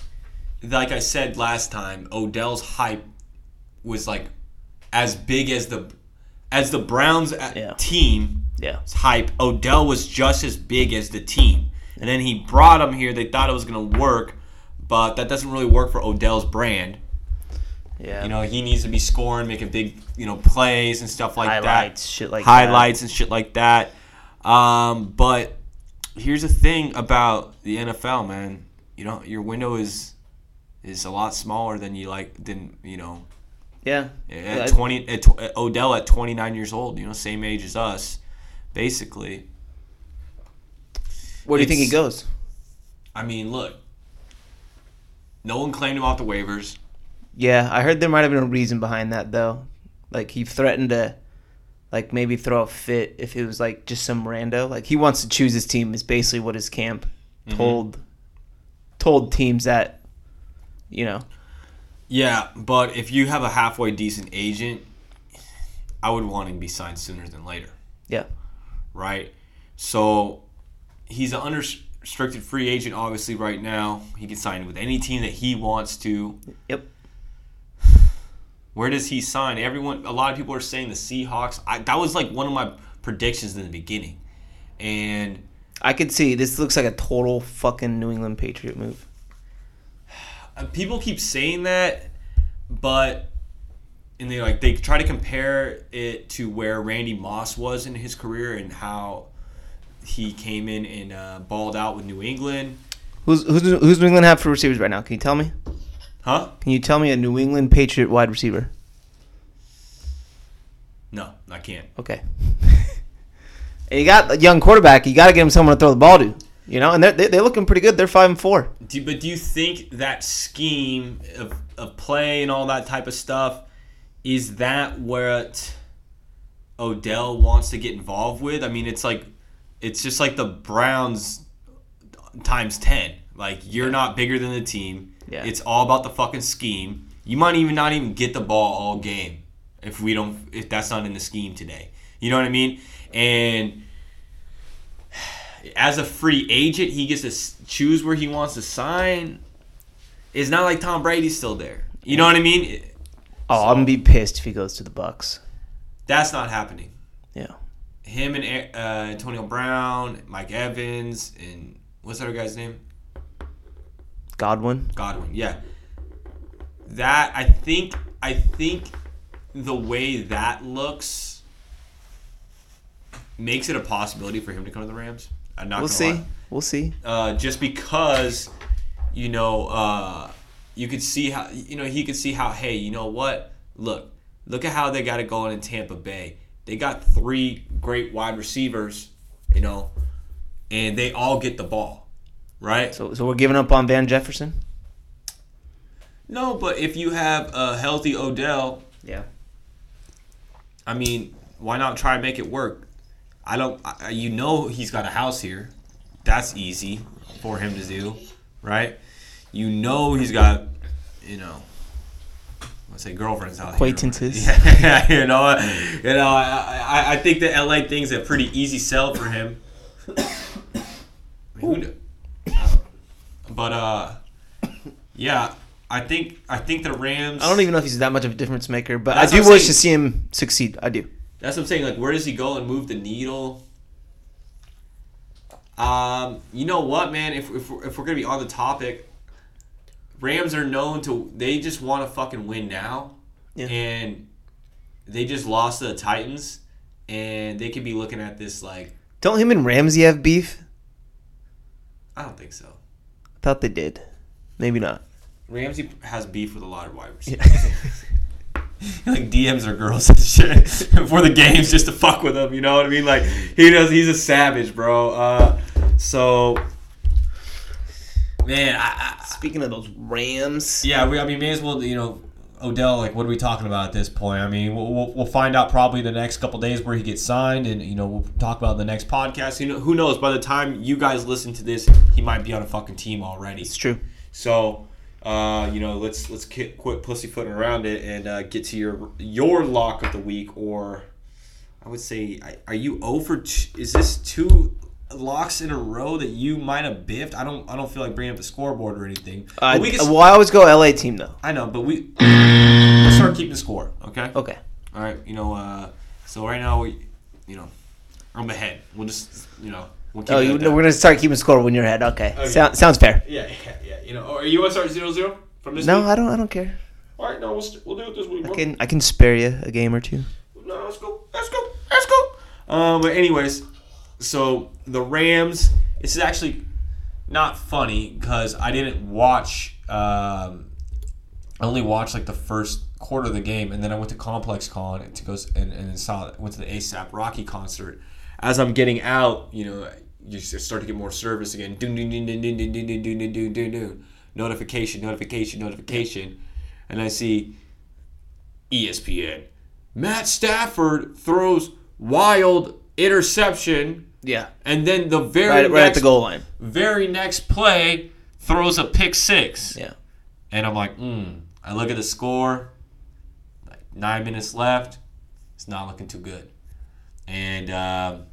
like I said last time, Odell's hype was like as big as the as the Browns a- Yeah. team Yeah. hype. Odell was just as big as the team. And then he brought him here. They thought it was going to work, but that doesn't really work for Odell's brand. Yeah. You know, he needs to be scoring, making big, you know, plays and stuff like highlights, that. shit like highlights and shit like that. Um, but here's the thing about the NFL, man. You know, your window is is a lot smaller than you like than you know. Yeah. at twenty at, at Odell at 29 years old. You know, same age as us, basically. Where do you think he goes? I mean, look. No one claimed him off the waivers. Yeah, I heard there might have been a reason behind that though. Like he threatened to, like maybe throw a fit if it was like just some rando. Like he wants to choose his team is basically what his camp Mm-hmm. told told teams that, you know. Yeah, but if you have a halfway decent agent, I would want him to be signed sooner than later. Yeah. right? So he's an unrestricted free agent, obviously, right now. He can sign with any team that he wants to. Yep. Where does he sign? Everyone, a lot of people are saying the Seahawks. I, that was like one of my predictions in the beginning, and I could see this looks like a total fucking New England Patriot move. uh, people keep saying that, but and they like they try to compare it to where Randy Moss was in his career and how he came in and uh, balled out with New England. Who's who's who's New England have for receivers right now? Can you tell me? Huh? Can you tell me a New England Patriot wide receiver? No, I can't. Okay. and you got a young quarterback. You got to get him someone to throw the ball to. You know, and they're they- they're looking pretty good. They're five and four. Do, but do you think that scheme of, of play and all that type of stuff is that what Odell wants to get involved with? I mean, it's like it's just like the Browns times ten. Like you're not bigger than the team. Yeah. It's all about the fucking scheme. You might even not even get the ball all game if we don't if that's not in the scheme today. You know what I mean? And as a free agent, he gets to choose where he wants to sign. It's not like Tom Brady's still there. You know what I mean? Oh, I'm gonna be pissed if he goes to the Bucs. That's not happening. Yeah. Him and uh, Antonio Brown, Mike Evans, and what's that other guy's name? Godwin. Godwin. Yeah. That I think I think the way that looks makes it a possibility for him to come to the Rams. I'm not We'll see. lie. We'll see. uh, just because you know uh, you could see how you know he could see how hey you know what look look at how they got it going in Tampa Bay they got three great wide receivers you know and they all get the ball right So so we're giving up on Van Jefferson. no but if you have a healthy Odell Yeah. I mean why not try and make it work I don't I, you know he's got a house here that's easy for him to do right you know he's got you know let's say girlfriends out here, Acquaintances. here. Yeah, you know, you know. I, I, I think the LA thing's a pretty easy sell for him. Who kn- uh, but uh, yeah, I think I think the Rams. I don't even know if he's that much of a difference maker, but I do wish saying. to see him succeed. I do. That's what I'm saying. Like, where does he go and move the needle? Um, you know what, man? If if we're, if we're gonna be on the topic, Rams are known to they just want to fucking win now, Yeah. and they just lost to the Titans, and they could be looking at this like Don't him and Ramsey have beef? I don't think so. Thought they did. Maybe not. Ramsey has beef with a lot of wide receivers. like DMs or girls and shit before the games just to fuck with them. You know what I mean? Like he does. He's a savage, bro. Uh, so man, I, I, Speaking of those Rams, yeah, we. I mean, may as well. You know, Odell. Like, what are we talking about at this point? I mean, we'll, we'll, we'll find out probably the next couple days where he gets signed, and you know, we'll talk about the next podcast. You know, who knows? By the time you guys listen to this, he might be on a fucking team already. it's true. So, uh, you know, let's let's ki- quit pussyfooting around it and uh, get to your your lock of the week, or I would say, I- are you over? T- is this two locks in a row that you might have biffed? I don't I don't feel like bringing up the scoreboard or anything. Uh, we can, well, I always go LA team though. I know, but we let's start keeping score, okay? Okay. All right, you know, uh, so right now we, you know, I'm ahead. We'll just, you know, we'll keep Oh, it you, that. we're gonna start keeping score when you're ahead. Okay. Okay. Sound, sounds fair. Yeah, yeah, yeah. You know, or you want to start zero zero from this No, week? I don't. I don't care. All right, no, we'll, st- we'll do it this week. I bro. can I can spare you a game or two. No, let's go. Let's go. Let's go. Um, but anyways, so the Rams. This is actually not funny because I didn't watch. Um, I only watched like the first quarter of the game, and then I went to ComplexCon to go and, and saw went to the ASAP Rocky concert. As I'm getting out, you know, you start to get more service again. Notification, notification, notification, and I see E ESPN. Matt Stafford throws wild interception, Yeah. and then the very Right, next, right at the goal line. very next play throws a pick six. Yeah. And I'm like, hmm. I look at the score, like nine minutes left. It's not looking too good. And um,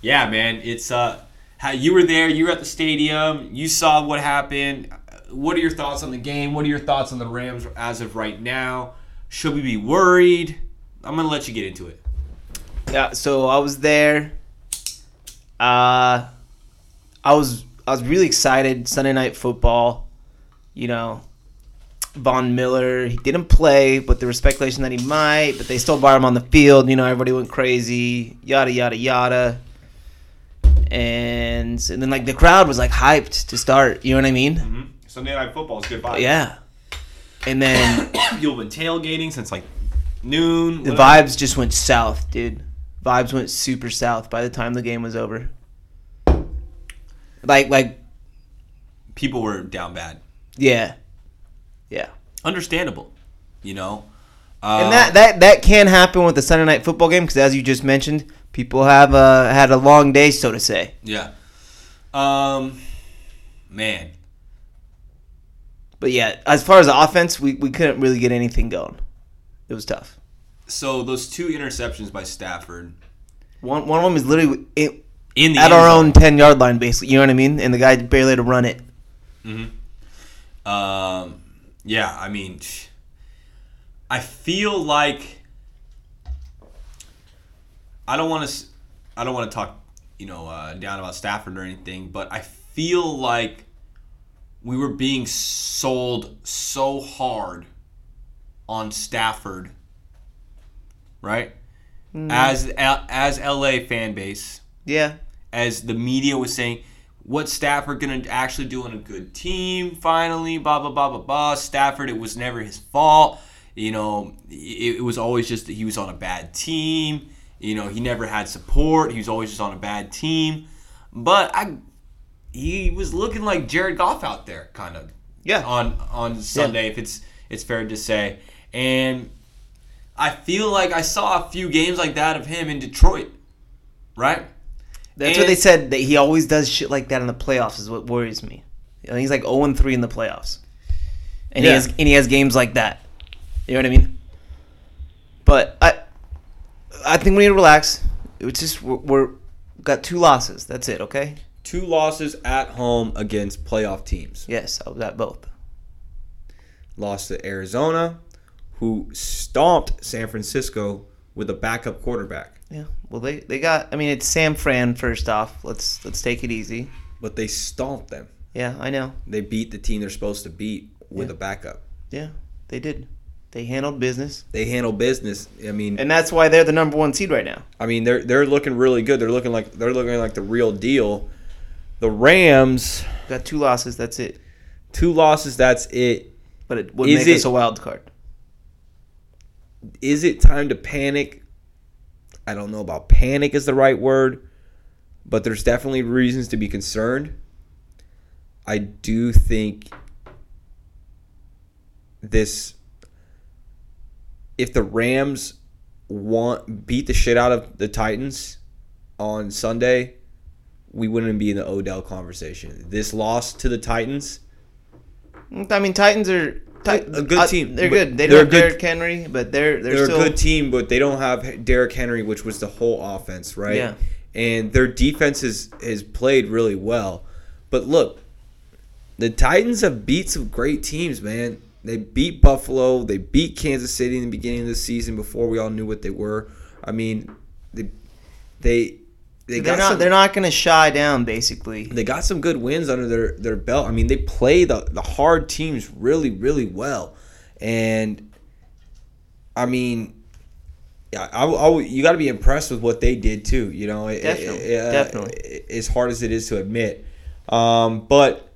yeah, man, it's uh, how you were there. You were at the stadium. You saw what happened. What are your thoughts on the game? What are your thoughts on the Rams as of right now? Should we be worried? I'm gonna let you get into it. Yeah, so I was there. Uh I was I was really excited. Sunday night football. You know, Von Miller, he didn't play, but there was speculation that he might, but they still brought him on the field. You know, everybody went crazy, yada yada yada. And and then like the crowd was like hyped to start. You know what I mean? Sunday night football is good vibes. Yeah. And then You've been tailgating since like noon. the whatever. vibes just went south, dude. Vibes went super south by the time the game was over. Like like People were down bad. yeah. Yeah. Understandable, you know. Uh, And that, that that can happen with the Sunday night football game because as you just mentioned, people have uh, had a long day, so to say. yeah. Um, man, But yeah, as far as the offense, we, we couldn't really get anything going. It was tough. So those two interceptions by Stafford One one of them is literally in, in the at our zone. own ten yard line, basically. You know what I mean? And the guy barely had to run it. Um, yeah, I mean, I feel like I don't want to. I don't want to talk, you know, uh, down about Stafford or anything, but I feel like we were being sold so hard on Stafford, right? Mm. As as LA fan base, Yeah. as the media was saying, what Stafford gonna actually do on a good team? Finally, blah blah blah blah blah. Stafford, it was never his fault. You know, it, it was always just that he was on a bad team. You know, he never had support. He was always just on a bad team. But I, he was looking like Jared Goff out there, kind of Yeah. on on Sunday, if it's it's fair to say. And I feel like I saw a few games like that of him in Detroit, right? That's And- what they said that he always does shit like that in the playoffs is what worries me. Know, he's like 0 and 3 in the playoffs. And he has and he has games like that. You know what I mean? But I I think we need to relax. It's just we're, we're got two losses. That's it, okay? Two losses at home against playoff teams. Yes, I was at both. Lost to Arizona, who stomped San Francisco with a backup quarterback. Yeah. Well, they they got I mean, it's Sam Fran first off. Let's let's take it easy. But they stomped them. Yeah, I know. They beat the team they're supposed to beat with Yeah. a backup. Yeah, they did. They handled business. They handle business. I mean, And that's why they're the number 1 seed right now. I mean they're they're looking really good. They're looking like they're looking like the real deal. The Rams, Got two losses, that's it. two losses. That's it. But it would Is make us a wild card. Is it time to panic? I don't know about panic is the right word, but there's definitely reasons to be concerned. I do think this if the Rams want beat the shit out of the Titans on Sunday, we wouldn't be in the Odell conversation. This loss to the Titans I mean, Titans are A good uh, team. They're good. They they're don't have good- Derrick Henry, but they're they're, They're still a good team, but they don't have Derrick Henry, which was the whole offense, right? Yeah. And their defense has, has played really well. But look, the Titans have beat some great teams, man. They beat Buffalo. They beat Kansas City in the beginning of the season before we all knew what they were. I mean, they they they They're got not. some, They're not going to shy down. Basically, they got some good wins under their, their belt. I mean, they play the, the hard teams really, really well. And, I mean, yeah, I, I, you got to be impressed with what they did, too. You know, It- Definitely, it- uh, definitely. As hard as it is to admit. Um, but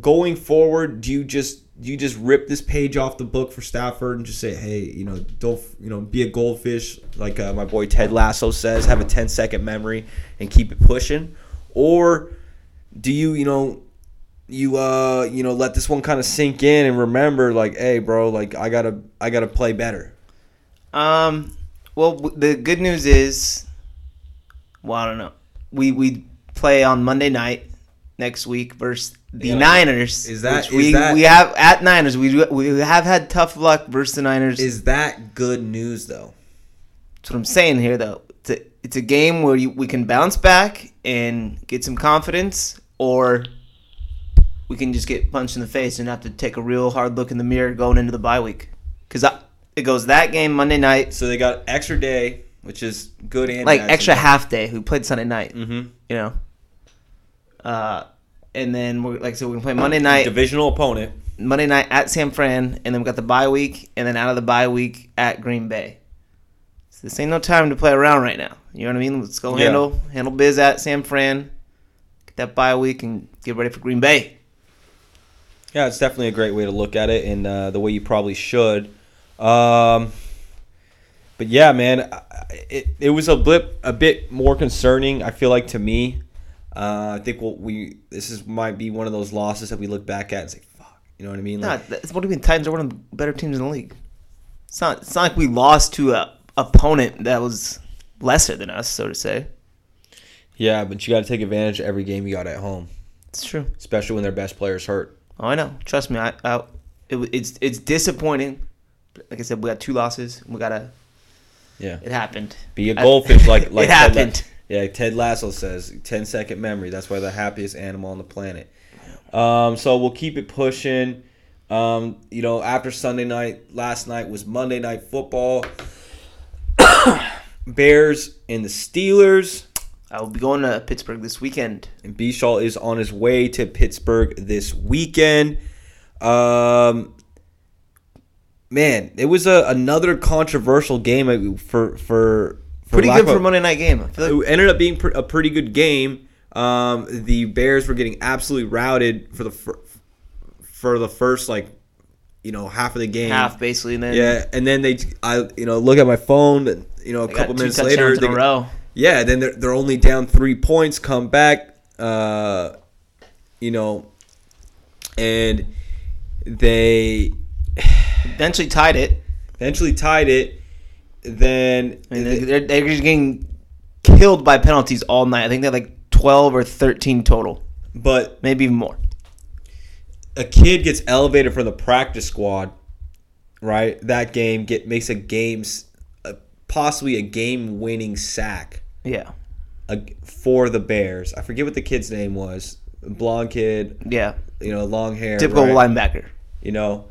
going forward, do you just. You just rip this page off the book for Stafford and just say, "Hey, you know, don't you know, be a goldfish," like uh, my boy Ted Lasso says, have a 10 second memory and keep it pushing, or do you you know you uh you know let this one kind of sink in and remember like hey bro like i gotta i gotta play better Um, well, the good news is, well, I don't know. We we play on Monday night next week versus the Yeah. Niners. Is that- we is that- we have at Niners? We we have had tough luck versus the Niners. is that good news though That's what I'm saying here, though. It's a, it's a game where you, we can bounce back and get some confidence, or we can just get punched in the face and have to take a real hard look in the mirror going into the bye week. Because it goes that game Monday night, so they got extra day which is good and like extra half day. We played Sunday night, Mhm. you know. Uh, and then we're like I said, we're gonna play Monday night, divisional opponent Monday night at San Fran, and then we got the bye week, and then out of the bye week at Green Bay. So this ain't no time to play around right now. You know what I mean? Let's go Yeah. handle handle biz at San Fran, get that bye week, and get ready for Green Bay. yeah it's definitely a great way to look at it and uh, the way you probably should um but yeah man it, it was a blip a bit more concerning i feel like to me uh, i think what we this is might be one of those losses that we look back at and say fuck you know what i mean Nah, like, that's, what do you mean? Titans are one of the better teams in the league. It's not. It's not like we lost to a opponent that was lesser than us, so to say. Yeah, but you got to take advantage of every game you got at home, It's true. especially when their best players hurt. Oh, I know. Trust me. I, I it, it's it's disappointing. Like I said, we got two losses. We gotta. Yeah, It happened. be a goldfish like like it happened. Yeah, Ted Lasso says, 10 second memory. That's why the happiest animal on the planet. Um, so we'll keep it pushing. Um, you know, after Sunday night, last night was Monday night football. Bears and the Steelers. I will be going to Pittsburgh this weekend. And Bishaw is on his way to Pittsburgh this weekend. Um, man, it was a, another controversial game uh, for for, for Pretty good for a Monday night game. Like It ended up being pr- a pretty good game. Um, the Bears were getting absolutely routed for the fir- for the first like you know half of the game. half basically, and then Yeah, and then they, I, you know, look at my phone. and, You know, a couple minutes later, they, yeah, then they're, they're only down three points, come back, uh, you know, and they Eventually tied it. eventually tied it. Then I mean, they're, they're just getting killed by penalties all night. I think they're like twelve or thirteen total, but maybe even more. a kid gets elevated from the practice squad, right? That game get makes a game's uh, possibly a game-winning sack Yeah, uh, for the Bears. I forget what the kid's name was. Blonde kid, yeah. you know, long hair. Typical right? linebacker. you know,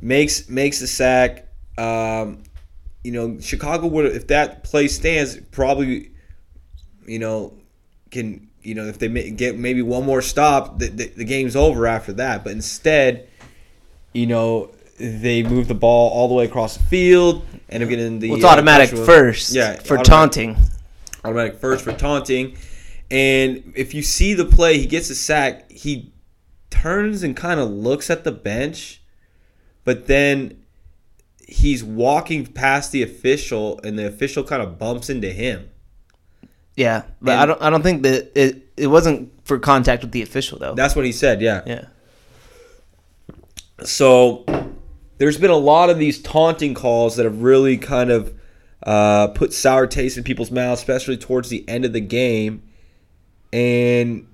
makes makes the sack. Um, you know, Chicago would if that play stands, probably, you know, can you know if they get maybe one more stop, the, the, the game's over after that. But instead, you know, they move the ball all the way across the field, and get in the Well, it's uh, automatic first. Yeah, for automatic- taunting. automatic first for taunting. And if you see the play, he gets a sack. He turns and kind of looks at the bench, but then he's walking past the official, and the official kind of bumps into him. Yeah, but And- I don't. I don't think that it. It wasn't for contact with the official though. That's what he said. Yeah. yeah. So there's been a lot of these taunting calls that have really kind of uh, put sour taste in people's mouths, especially towards the end of the game. And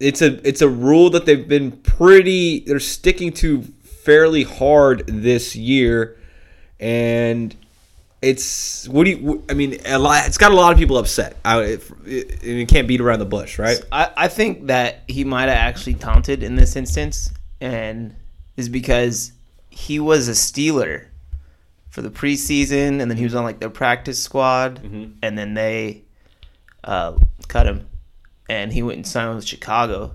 it's a it's a rule that they've been pretty they're sticking to fairly hard this year, and it's what do you? I mean, a lot. It's got a lot of people upset. I, it, it, it can't beat around the bush, right? I, I think that he might have actually taunted in this instance, and is because he was a Steeler for the preseason, and then he was on like their practice squad, and then they uh, cut him, and he went and signed with Chicago,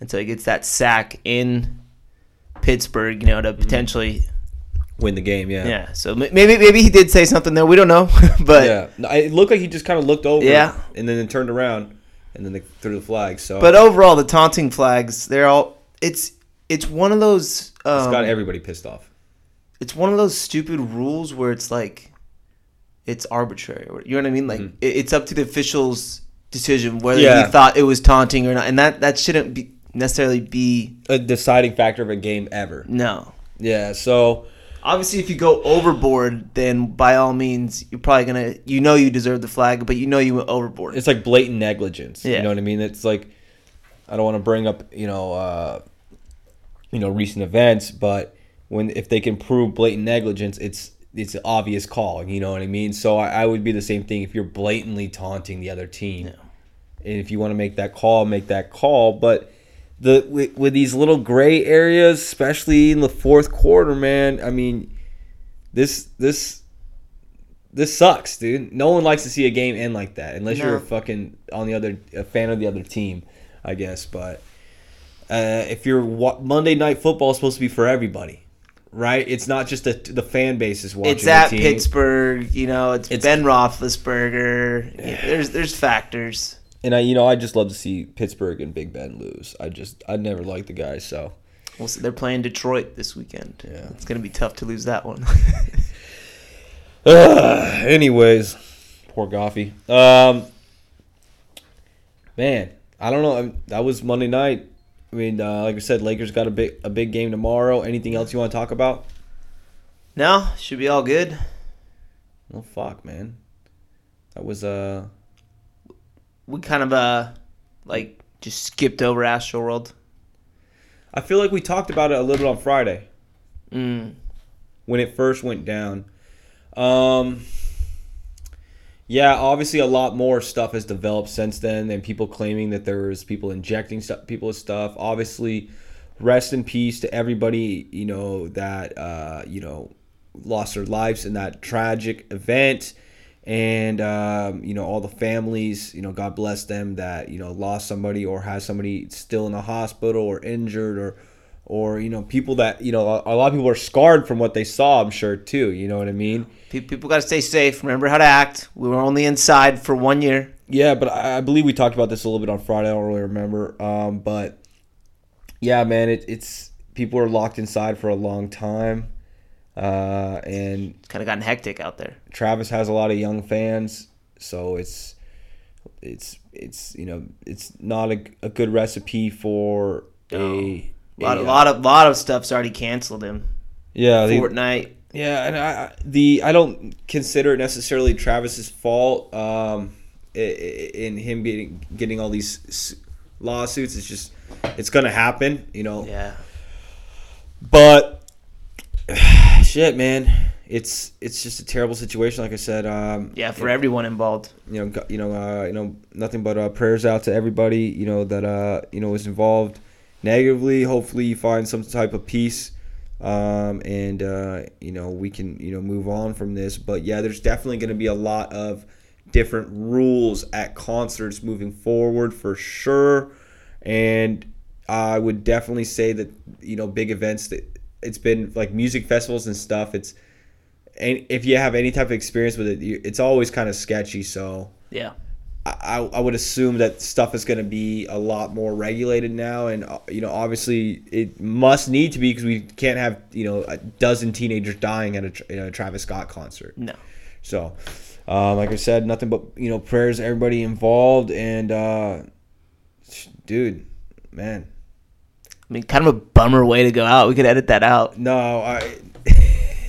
and so he gets that sack in Pittsburgh, you know, to potentially Win the game, yeah. yeah. So maybe maybe he did say something there. We don't know, but yeah. No, It looked like he just kind of looked over, Yeah. and then turned around, and then they threw the flag. So, but overall, the taunting flags, they're all it's it's one of those. Um, it's got everybody pissed off. it's one of those stupid rules where it's like it's arbitrary you know what i mean like it, it's up to the official's decision whether Mm-hmm. Yeah. he thought it was taunting or not and that that shouldn't be necessarily be A deciding factor of a game ever. no Yeah. So. Obviously if you go overboard then by all means you're probably gonna you know you deserve the flag but you know you went overboard it's like blatant negligence. yeah. You know what I mean? It's like I don't want to bring up you know uh, you know recent events, but when if they can prove blatant negligence, it's it's an obvious call. You know what I mean? So I, I would be the same thing if you're blatantly taunting the other team, and if you want to make that call, make that call. But the with, with these little gray areas, especially in the fourth quarter, man. I mean, this this this sucks, dude. No one likes to see a game end like that, unless you're a fucking on the other a fan of the other team, I guess. But uh, if you're Monday Night Football is supposed to be for everybody, right? It's not just the the fan base is watching. it's at. Pittsburgh, you know. It's, It's- Ben Roethlisberger. There's there's factors. And I, you know, I just love to see Pittsburgh and Big Ben lose. I just, I never liked the guys. so Well, so they're playing Detroit this weekend. Yeah. it's gonna be tough to lose that one. Ugh, anyways, poor Goffy. Um, man, I don't know. I that was Monday night. I mean, uh, like I said, Lakers got a big a big game tomorrow. Anything else you want to talk about? no, should be all good. Oh fuck, man. That was uh we kind of uh like just skipped over Astroworld. I feel like we talked about it a little bit on Friday Mm. when it first went down. Um yeah, obviously a lot more stuff has developed since then and people claiming that there was people injecting stuff people with stuff. Obviously, rest in peace to everybody, you know, that uh, you know, lost their lives in that tragic event. And um, you know all the families, you know, God bless them that you know lost somebody or has somebody still in the hospital or injured or or you know people that you know a lot of people are scarred from what they saw. I'm sure too. You know what I mean? People got to stay safe. Remember how to act. We were only inside for one year. Yeah, but I I believe we talked about this a little bit on Friday. I don't really remember. Um, but yeah, man, it, it's people are locked inside for a long time, uh, and It's kind of gotten hectic out there. Travis has a lot of young fans, so it's it's it's you know it's not a, a good recipe for a, A lot, a, a lot of lot of stuff's already canceled him. yeah the- Fortnite. Yeah, and I, the I don't consider it necessarily Travis's fault um, in him getting getting all these lawsuits. It's just it's gonna happen, you know. Yeah. But shit, man, it's it's just a terrible situation. Like I said, um, Yeah, for everyone involved. you know, you know, uh, you know, nothing but uh, prayers out to everybody, you know, that uh, you know is involved negatively. Hopefully, you find some type of peace, um, and uh, you know, we can you know move on from this. But yeah, there's definitely going to be a lot of different rules at concerts moving forward for sure, and I would definitely say that you know big events that it's been like music festivals and stuff. It's and if you have any type of experience with it, you, it's always kind of sketchy. So Yeah. I, I would assume that stuff is going to be a lot more regulated now, and uh, you know, obviously, it must need to be because we can't have you know a dozen teenagers dying at a, you know, Travis Scott concert. No. So, um, like I said, nothing but you know prayers everybody involved, and uh, dude, man, I mean, kind of a bummer way to go out. We could edit that out. no, I.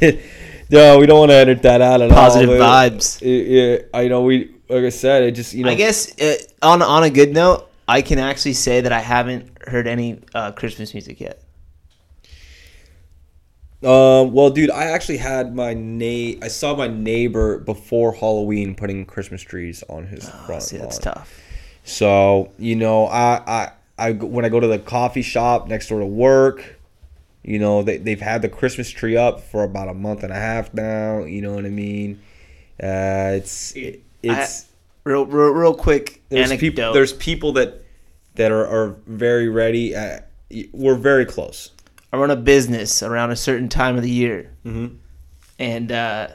No, we don't want to edit that out at Positive all. vibes. Yeah, I know we. Like I said, it just you know. I guess uh, on on a good note, I can actually say that I haven't heard any uh, Christmas music yet. Um, well, dude, I actually had my na- I saw my neighbor before Halloween putting Christmas trees on his front Oh, See, that's lawn. tough. So you know, I, I, I, when I go to the coffee shop next door to work, you know, they they've had the Christmas tree up for about a month and a half now. You know what I mean? Uh, it's it, it's Real, real, real quick there's anecdote. people there's people that that are, are very ready. Uh, we're very close. I run a business around a certain time of the year, Mhm. and uh,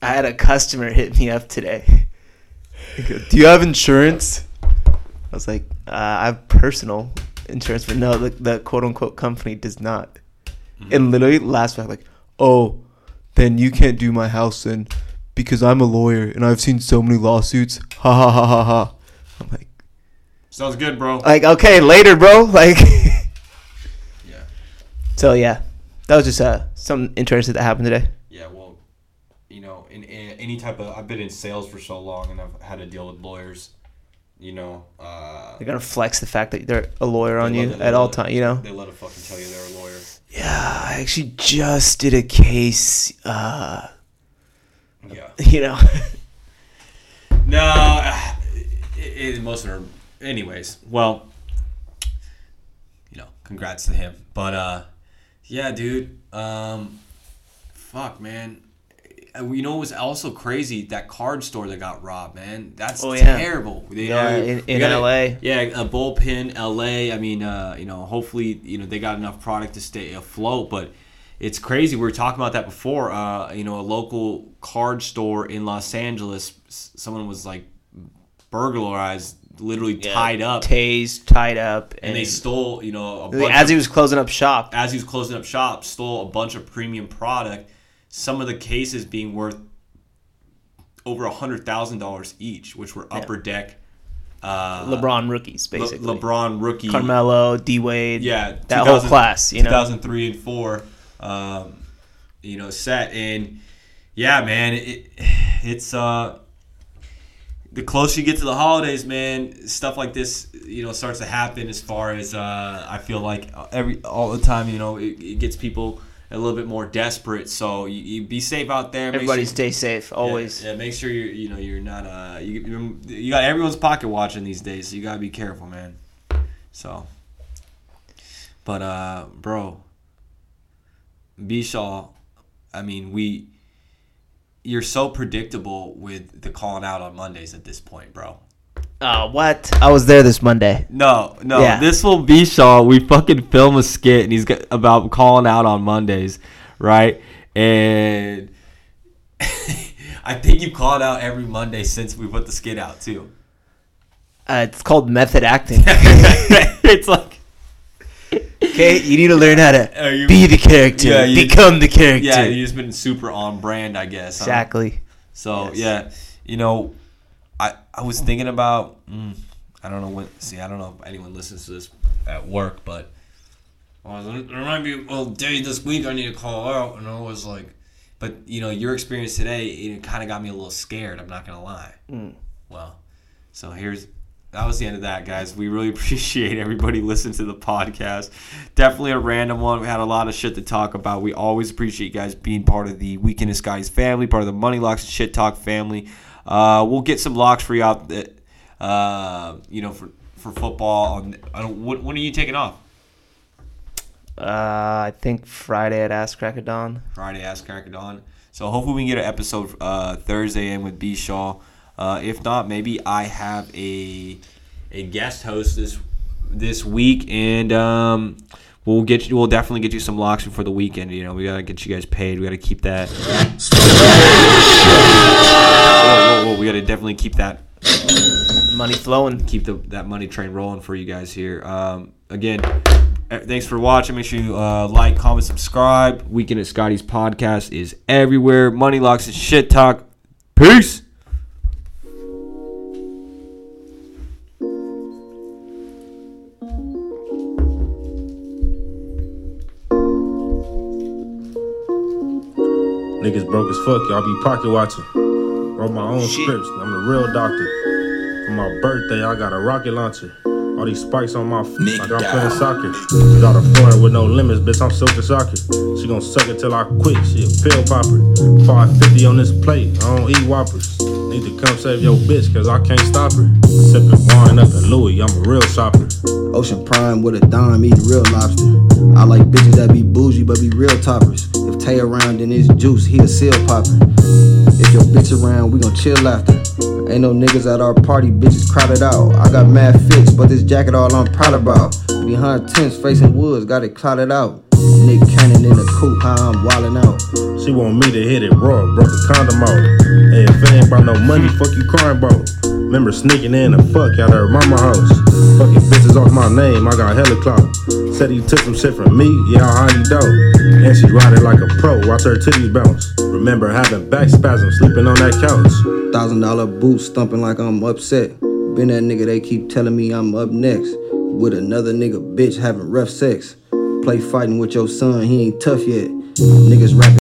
I had a customer hit me up today. Do you have insurance? I was like, uh, I have personal insurance, but no, the, the quote unquote company does not. And literally last week, like, oh, then you can't do my house then because I'm a lawyer and I've seen so many lawsuits. Ha ha ha ha ha. I'm like, Sounds good, bro. like okay, later, bro. Like, Yeah. so yeah, that was just uh something interesting that happened today. Yeah, well, you know, in, in any type of I've been in sales for so long, and I've had to deal with lawyers. You know, uh, They're gonna flex the fact that they're a lawyer on you love at all love time. You know. they let a fucking tell you they're a lawyer. Yeah, I actually just did a case. Uh, Yeah. you know. No, it, it, most of them. Anyways, well, you know, congrats to him. But uh, yeah, dude. Um, fuck, man. You know, it was also crazy that card store that got robbed, man. That's Oh, yeah. terrible. They Yeah, in- in gotta- LA. Yeah, a bullpen, LA. I mean, uh, you know, hopefully, you know, they got enough product to stay afloat, but it's crazy. We were talking about that before. Uh, you know, a local card store in Los Angeles, someone was like burglarized, literally tied up, tased, tied up, and, and they stole, you know, a bunch as of, he was closing up shop. as he was closing up shop, stole a bunch of premium product. Some of the cases being worth over a hundred thousand dollars each, which were upper deck. Uh, LeBron rookies, Le- basically. LeBron rookie, Carmelo, D Wade, yeah, that whole class, you know. 2003 and four, um, you know, set and yeah, man, it, it's uh, the closer you get to the holidays, man, stuff like this, you know, starts to happen. As far as uh, I feel like every all the time, you know, it, it gets people a little bit more desperate. So you, you be safe out there. Everybody sure- stay safe, always. yeah, yeah, make sure you're you know you're not uh you you got everyone's pocket watching these days, so you gotta be careful, man. So, but uh, bro, B Shaw, I mean we, you're so predictable with the calling out on Mondays at this point, bro. Uh, what? I was there this Monday. No, no. Yeah. This will be Shaw. We fucking film a skit and he's got, about calling out on Mondays, right? And I think you called out every Monday since we put the skit out too. Uh, it's called method acting. it's like okay, you need to learn how to you- be the character, Yeah, you- become the character. yeah, you've just been super on brand, I guess. huh? exactly. So Yes. yeah, you know, I I was thinking about mm, I don't know what see I don't know if anyone listens to this at work, but well, there might be well day this week I need to call out, and I was like, but you know your experience today it kind of got me a little scared. I'm not gonna lie. Well, so here's. That was the end of that, guys. We really appreciate everybody listening to the podcast. Definitely a random one. We had a lot of shit to talk about. We always appreciate you guys being part of the Weekend at Scotty's family, part of the Money Locks and Shit Talk family. Uh, we'll get some locks for you out that, uh, you know, for, for football. On, I don't, when, when are you taking off? Uh, I think Friday at Ask Crack of Dawn. Friday, Ask Crack of Dawn. So hopefully we can get an episode uh, Thursday in with B Shaw. Uh, if not, maybe I have a a guest host this this week, and um, we'll get you. We'll definitely get you some locks before the weekend. You know, we gotta get you guys paid. We gotta keep that. Whoa, whoa, whoa, we gotta definitely keep that Money flowing. keep the that money train rolling for you guys here. Um, again, eh, thanks for watching. Make sure you uh, like, comment, subscribe. Weekend at Scotty's podcast is everywhere. Money locks and shit talk. Peace. Fuck, y'all be pocket watching. Wrote my own Shit. scripts, I'm the real doctor. For my birthday, I got a rocket launcher. All these spikes on my feet, like I'm playing soccer. Got a foreign with no limits, bitch. I'm silk soccer. She gon' suck it till I quit. She a pill popper. 550 on this plate. I don't eat whoppers. Need to come save your bitch, cause I can't stop her. Sippin' wine up in Louis, I'm a real shopper. Ocean Prime with a dime, eating real lobster. I like bitches that be bougie but be real toppers. Tay around, then it's juice, he a seal popper. If your bitch around, we gon' chill after. Ain't no niggas at our party, bitches crowded out. I got mad fits, but this jacket all I'm proud about. Behind tents, facing woods, got it clouded out. Nick Cannon in the coupe, how I'm wildin' out. She want me to hit it raw, broke the condom out. Hey, if it ain't about no money, fuck you crying about. Remember sneaking in the fuck out her mama house. Fucking bitches off my name, I got hella clout. Said he took some shit from me, yeah, I highly doubt. And she riding like a pro, watch her titties bounce. Remember having back spasms, sleeping on that couch. Thousand dollar boots thumping like I'm upset. Been that nigga, they keep telling me I'm up next. With another nigga bitch having rough sex. Play fighting with your son, he ain't tough yet. Niggas rapping